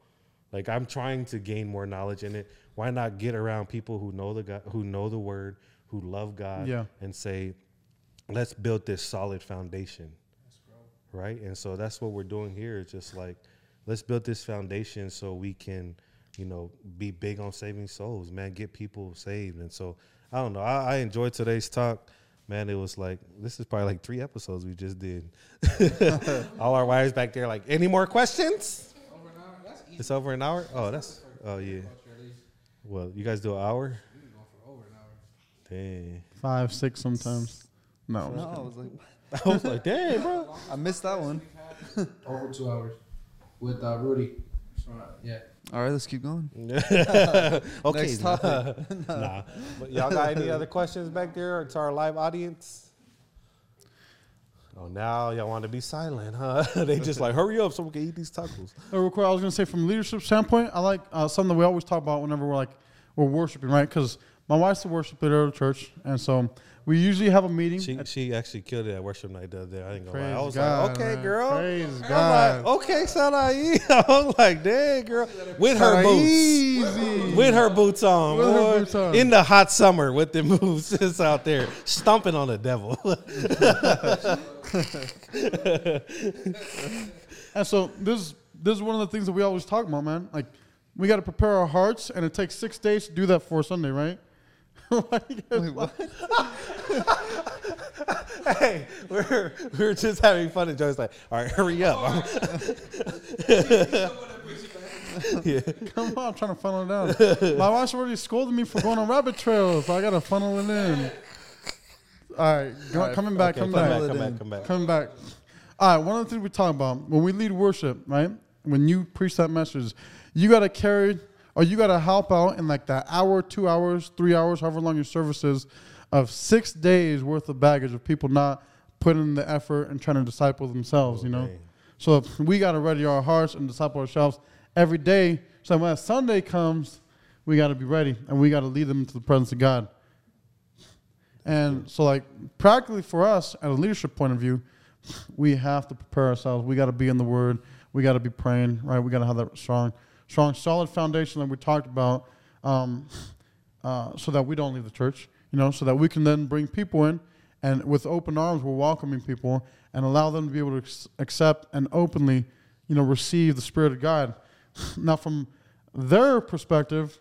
Like I'm trying to gain more knowledge in it. Why not get around people who know the God, who know the word, who love God, Yeah. and say, let's build this solid foundation, right? And so that's what we're doing here. It's just like let's build this foundation so we can, you know, be big on saving souls, man. Get people saved, and so I don't know. I, I enjoyed today's talk. Man, it was like this is probably like three episodes we just did. All our wires back there, like, any more questions? Over an hour. That's easy. It's over an hour. Oh, that's oh yeah. Well, you guys do an hour? We can go for over an hour. Dang. Five, six sometimes. No. No, I was like, I was like, dang, bro. I missed that one. Over two hours with uh, Rudy. So, uh, yeah. All right, let's keep going. okay, Next nah. topic. nah. But y'all got any other questions back there to our live audience? Oh, now y'all want to be silent, huh? they just like, hurry up so we can eat these tacos. Uh, real quick, I was gonna say from a leadership standpoint, I like uh, something that we always talk about whenever we're like we're worshiping, right? Because my wife's a worship leader at the church, and so we usually have a meeting. She at- she actually killed it at worship night the other day. I didn't go. I was God, like, okay, man. girl. Praise I'm God. like, okay, Sarai. I was like, dang, girl. With her boots. Easy. With her boots on, With her boots on. in the hot summer with the moves just out there stomping on the devil. And so this this is one of the things that we always talk about, man. Like we got to prepare our hearts, and it takes six days to do that for Sunday, right? Why you guys Wait, what? hey, we're we're just having fun. And Joe's like, all right, hurry up. Yeah. Come on, I'm trying to funnel it down. My wife's already scolded me for going on rabbit trails, so I gotta funnel it in. All right, go, All right, coming back, Okay, coming back, back, come back, come back. coming back. All right, one of the things we talk about when we lead worship, right? When you preach that message, you gotta carry or you gotta help out in like that hour, two hours, three hours, however long your service is, of six days worth of baggage of people not putting in the effort and trying to disciple themselves, you know. So we got to ready our hearts and disciple ourselves every day. So when that Sunday comes, we got to be ready and we got to lead them into the presence of God. And so, like practically for us, at a leadership point of view, we have to prepare ourselves. We got to be in the Word. We got to be praying, right? We got to have that strong, strong, solid foundation that we talked about, um, uh, so that we don't leave the church. You know, so that we can then bring people in, and with open arms, we're welcoming people and allow them to be able to ex- accept and openly, you know, receive the Spirit of God. Now, from their perspective,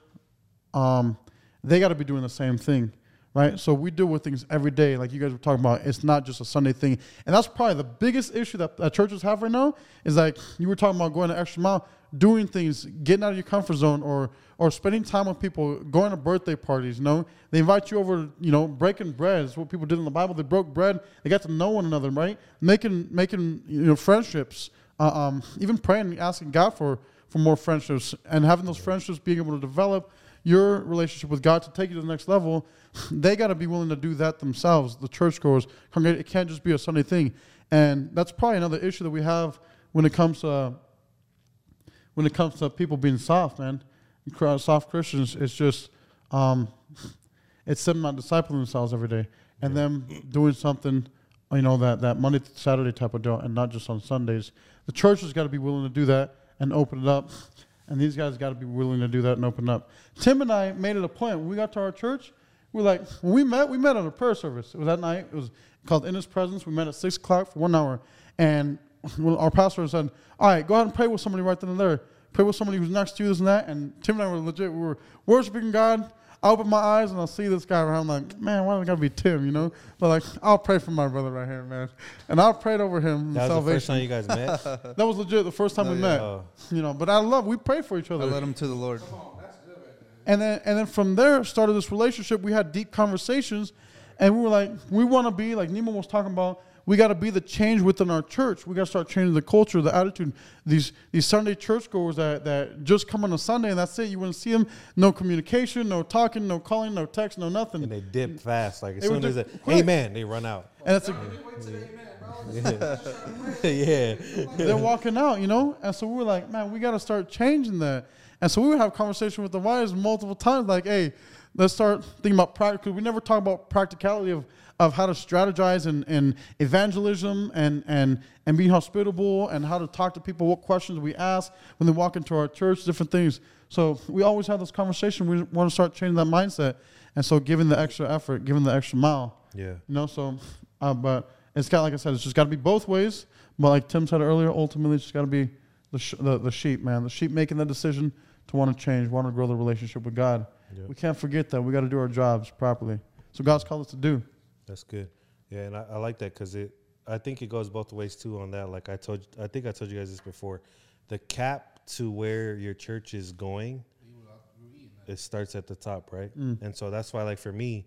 um, they got to be doing the same thing, right? So we deal with things every day, like you guys were talking about. It's not just a Sunday thing, and that's probably the biggest issue that, that churches have right now. Is like you were talking about going the extra mile, doing things, getting out of your comfort zone, or or spending time with people, going to birthday parties. You know, they invite you over. You know, breaking bread is what people did in the Bible. They broke bread. They got to know one another, right? Making making you know friendships. Uh, um, even praying, asking God for for more friendships, and having those friendships, being able to develop your relationship with God to take you to the next level, they got to be willing to do that themselves. The churchgoers, congregate, it can't just be a Sunday thing, and that's probably another issue that we have when it comes to when it comes to people being soft, man. Soft Christians, it's just um, it's them not discipling themselves every day, and them doing something, you know, that that Monday to Saturday type of deal, and not just on Sundays. The church has got to be willing to do that and open it up. And these guys got to be willing to do that and open up. Tim and I made it a point when we got to our church. We're like, when we met, we met at a prayer service. It was that night. It was called In His Presence. We met at six o'clock for one hour, and our pastor said, "All right, go ahead and pray with somebody right then and there. Pray with somebody who's next to you, this and that." And Tim and I were legit. We were worshiping God. I open my eyes and I see this guy around. I'm like, man, why does it gotta be Tim? You know? But like, I'll pray for my brother right here, man. And I prayed over him. That was the first time you guys met. that was legit the first time Oh, we yeah. met. Oh. You know, but I love. We pray for each I other. led him to the Lord. And then and then from there started this relationship. We had deep conversations, and we were like, we want to be like Nemo was talking about. We got to be the change within our church. We got to start changing the culture, the attitude. These these Sunday churchgoers that that just come on a Sunday and that's it. You wouldn't see them. No communication, no talking, no calling, no text, no nothing. And they dip fast. Like as They soon as dip it, amen, they run out. And it's a, yeah. they're walking out, you know. And so we were like, man, we got to start changing that. And so we would have conversation with the wives multiple times, like, hey, let's start thinking about practical. We never talk about practicality of, of how to strategize and, and evangelism and, and, and being hospitable and how to talk to people, what questions we ask when they walk into our church, different things. So we always have this conversation. We want to start changing that mindset. And so giving the extra effort, giving the extra mile. Yeah. You know, so, uh, but it's got, like I said, it's just got to be both ways. But like Tim said earlier, ultimately, it's just got to be the, sh- the the sheep, man. The sheep making the decision to want to change, want to grow the relationship with God. Yep. We can't forget that. We got to do our jobs properly. So God's called us to do. That's good. Yeah, and I, I like that because it. I think it goes both ways too on that. Like I told, I think I told you guys this before. The cap to where your church is going, it starts at the top, right? Mm. And so that's why, like for me,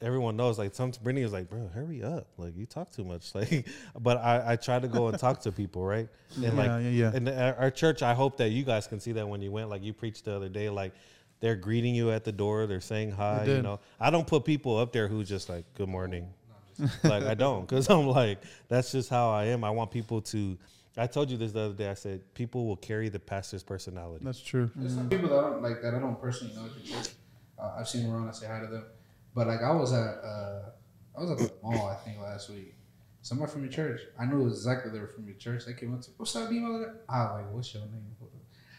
everyone knows. Like some Brittany is like, "Bro, hurry up! Like you talk too much." Like, but I, I try to go and talk to people, right? And like, Yeah, yeah, yeah. And our, our church, I hope that you guys can see that when you went. Like you preached the other day, like. They're greeting you at the door. They're saying hi. You know, I don't put people up there who just like, "Good morning." like I don't, because I'm like, that's just how I am. I want people to. I told you this the other day. I said people will carry the pastor's personality. That's true. There's some people that I don't like that I don't personally know at. Uh, I've seen them around. I say hi to them. But like I was at uh, I was at the mall I think last week. Someone from your church. I knew exactly they were from your church. They came up to what's up, Nemo? I was like, what's your name?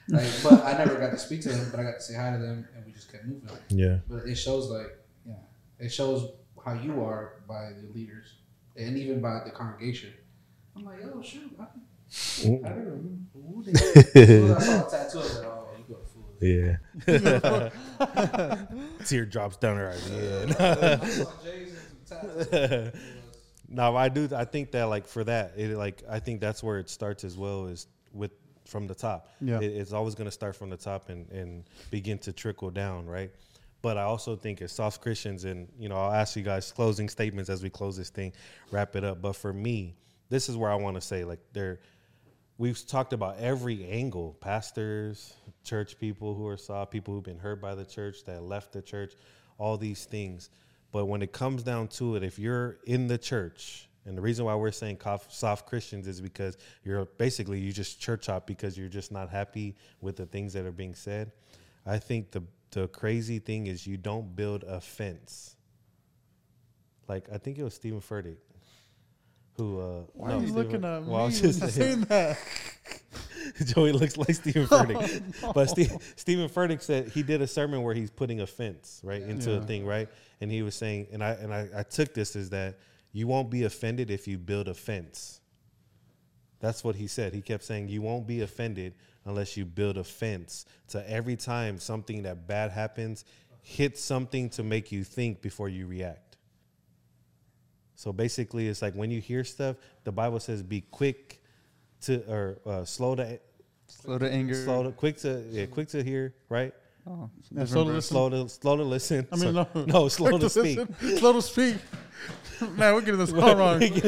Like, but I never got to speak to them. But I got to say hi to them, and we just kept moving. Yeah, But it shows like yeah, it shows how you are by the leaders and even by the congregation. I'm like, oh shoot, I, I don't remember who they. As soon as I saw a tattoo, I was like, oh, you go fool. yeah. Teardrops down her eyes. Yeah. I saw J's and some tattoos. no, I do. I think that like for that, it like I think that's where it starts as well is with from the top. Yeah. It, it's always going to start from the top and and begin to trickle down, right? But I also think as soft Christians, and you know, I'll ask you guys closing statements as we close this thing, wrap it up. But for me, this is where I want to say, like, there, we've talked about every angle: pastors, church people who are soft, people who've been hurt by the church that left the church, all these things. But when it comes down to it, if you're in the church, and the reason why we're saying soft Christians is because you're basically you just church hop because you're just not happy with the things that are being said. I think the the crazy thing is you don't build a fence. Like I think it was Steven Furtick who uh Why no, are you Steven- looking at well, I me was just saying- saying that? Joey looks like Steven Furtick. But Steve, Steven Furtick said he did a sermon where he's putting a fence right into a thing, right? And he was saying, and I and I, I took this as that you won't be offended if you build a fence. That's what he said. He kept saying you won't be offended unless you build a fence. To every time something that bad happens, hit something to make you think before you react. So basically, it's like when you hear stuff, the Bible says be quick to or uh, slow to Slow to anger. slow to quick to yeah quick to hear right Oh, Yeah, slow to verse. listen. slow to slow to listen I mean, So- no, no slow Quick to speak listen, slow to speak. Man, we're getting this all wrong. yeah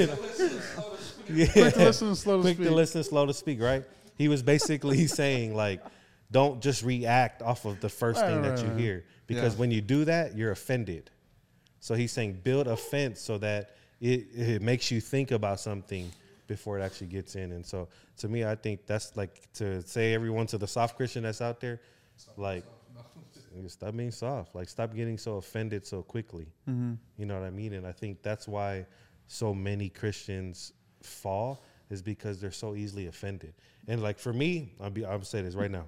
Quick to listen and slow to quick speak. to listen slow to speak right he was basically saying like don't just react off of the first Right, thing that you right. hear because Yeah. when you do that you're offended so he's saying build a fence so that it, it makes you think about something before it actually gets in and so to me i think that's like to say everyone to the soft christian that's out there like stop being soft like stop getting so offended so quickly Mhm. you know what I mean? And I think that's why so many Christians fall is because they're so easily offended. And like for me, I'll be I'll say this right now.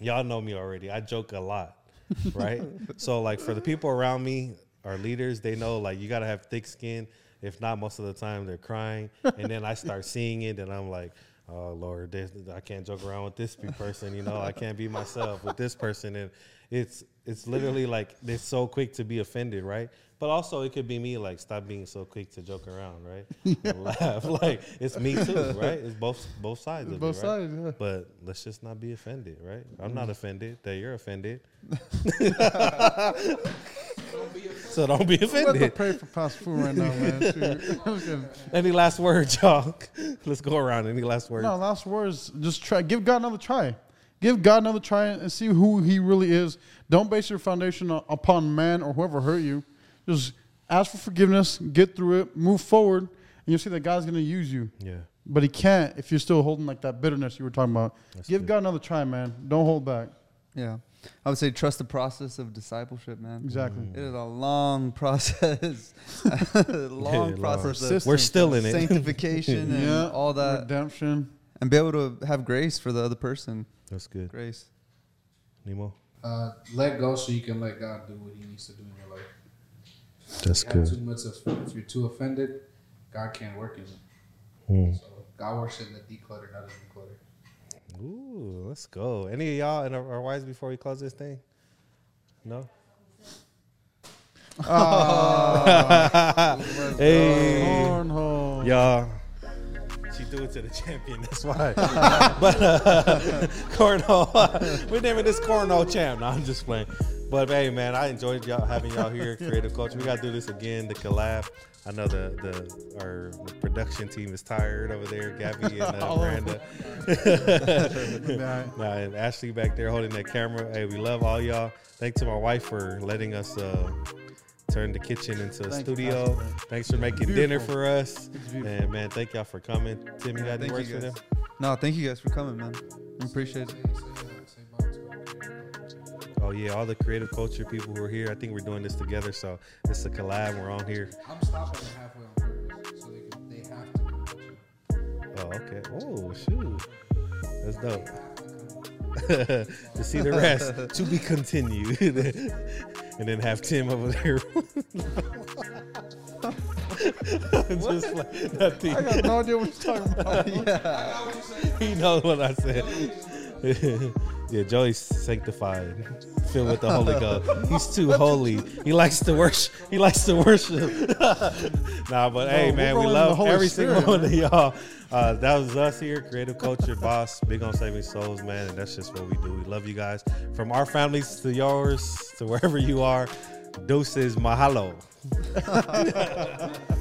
Y'all know me already. I joke a lot, right? so like for the people around me, our leaders, they know like you gotta have thick skin If not, most of the time they're crying, and then I start seeing it, and I'm like. Oh Lord, this, I can't joke around with this person. You know, I can't be myself with this person, and it's it's literally like they're so quick to be offended, right? But also it could be me, like stop being so quick to joke around, right? Laugh, like it's me too, right? It's both both sides of Both it, right? sides, yeah. But let's just not be offended, right? I'm Mm. not offended that you're offended. so don't be We have to offended. pray for fast food right now, man. Shoot. I'm kidding. Any last words, y'all? Let's go around. Any last words? No, last words. Just try. Give God another try. Give God another try and see who He really is. Don't base your foundation upon man or whoever hurt you. Just ask for forgiveness, get through it, move forward, and you'll see that God's going to use you. Yeah. But He can't if you're still holding like that bitterness you were talking about. That's Give good. God another try, man. Don't hold back. Yeah. I would say trust the process of discipleship, man. Exactly. Mm. It is a long process. a long Yeah, process long. of We're still in it. sanctification and Yeah, all that. redemption. And be able to have grace for the other person. That's good. Grace. Nemo. Uh, let go so you can let God do what He needs to do in your life. That's If you have too much of, if you're too offended, God can't work in you. Mm. So God works in the declutter, not in the clutter. Ooh, let's go. Any of y'all and our, our wives before we close this thing? No. hey, Cornhole. y'all. Threw it to the champion. That's why. but uh, cornhole. We're naming this cornhole champ. No, I'm just playing. But hey, man, I enjoyed y'all having y'all here, creative coach. We gotta do this again. The collab. I know the the our production team is tired over there. Gabby and uh, Miranda. Yeah. Nah, and Ashley back there holding that camera. Hey, we love all y'all. Thanks to my wife for letting us uh, turn the kitchen into a Thank you, studio. Pastor. Thanks for making dinner for us. And man, thank y'all for coming. Tim, you got any words for them? No, thank you guys for coming, man. I appreciate it. Oh yeah, all the creative culture people who are here. I think we're doing this together, so it's a collab. We're on here. I'm stopping halfway on purpose so they can, they have to come watch you. Oh okay. Oh shoot, that's dope. To see the rest, to be continued, and then have Tim over there. Just like nothing. I got no idea what you're talking about. yeah. he knows what I said. yeah, Joey's sanctified, filled with the Holy Ghost. He's too holy. He likes to worship. He likes to worship. nah, but hey, man, we rolling in the love every Spirit, single one of y'all. Uh, that was us here, Creative Culture Boss, big on saving souls, man, and that's just what we do. We love you guys. From our families to yours, to wherever you are, deuces mahalo.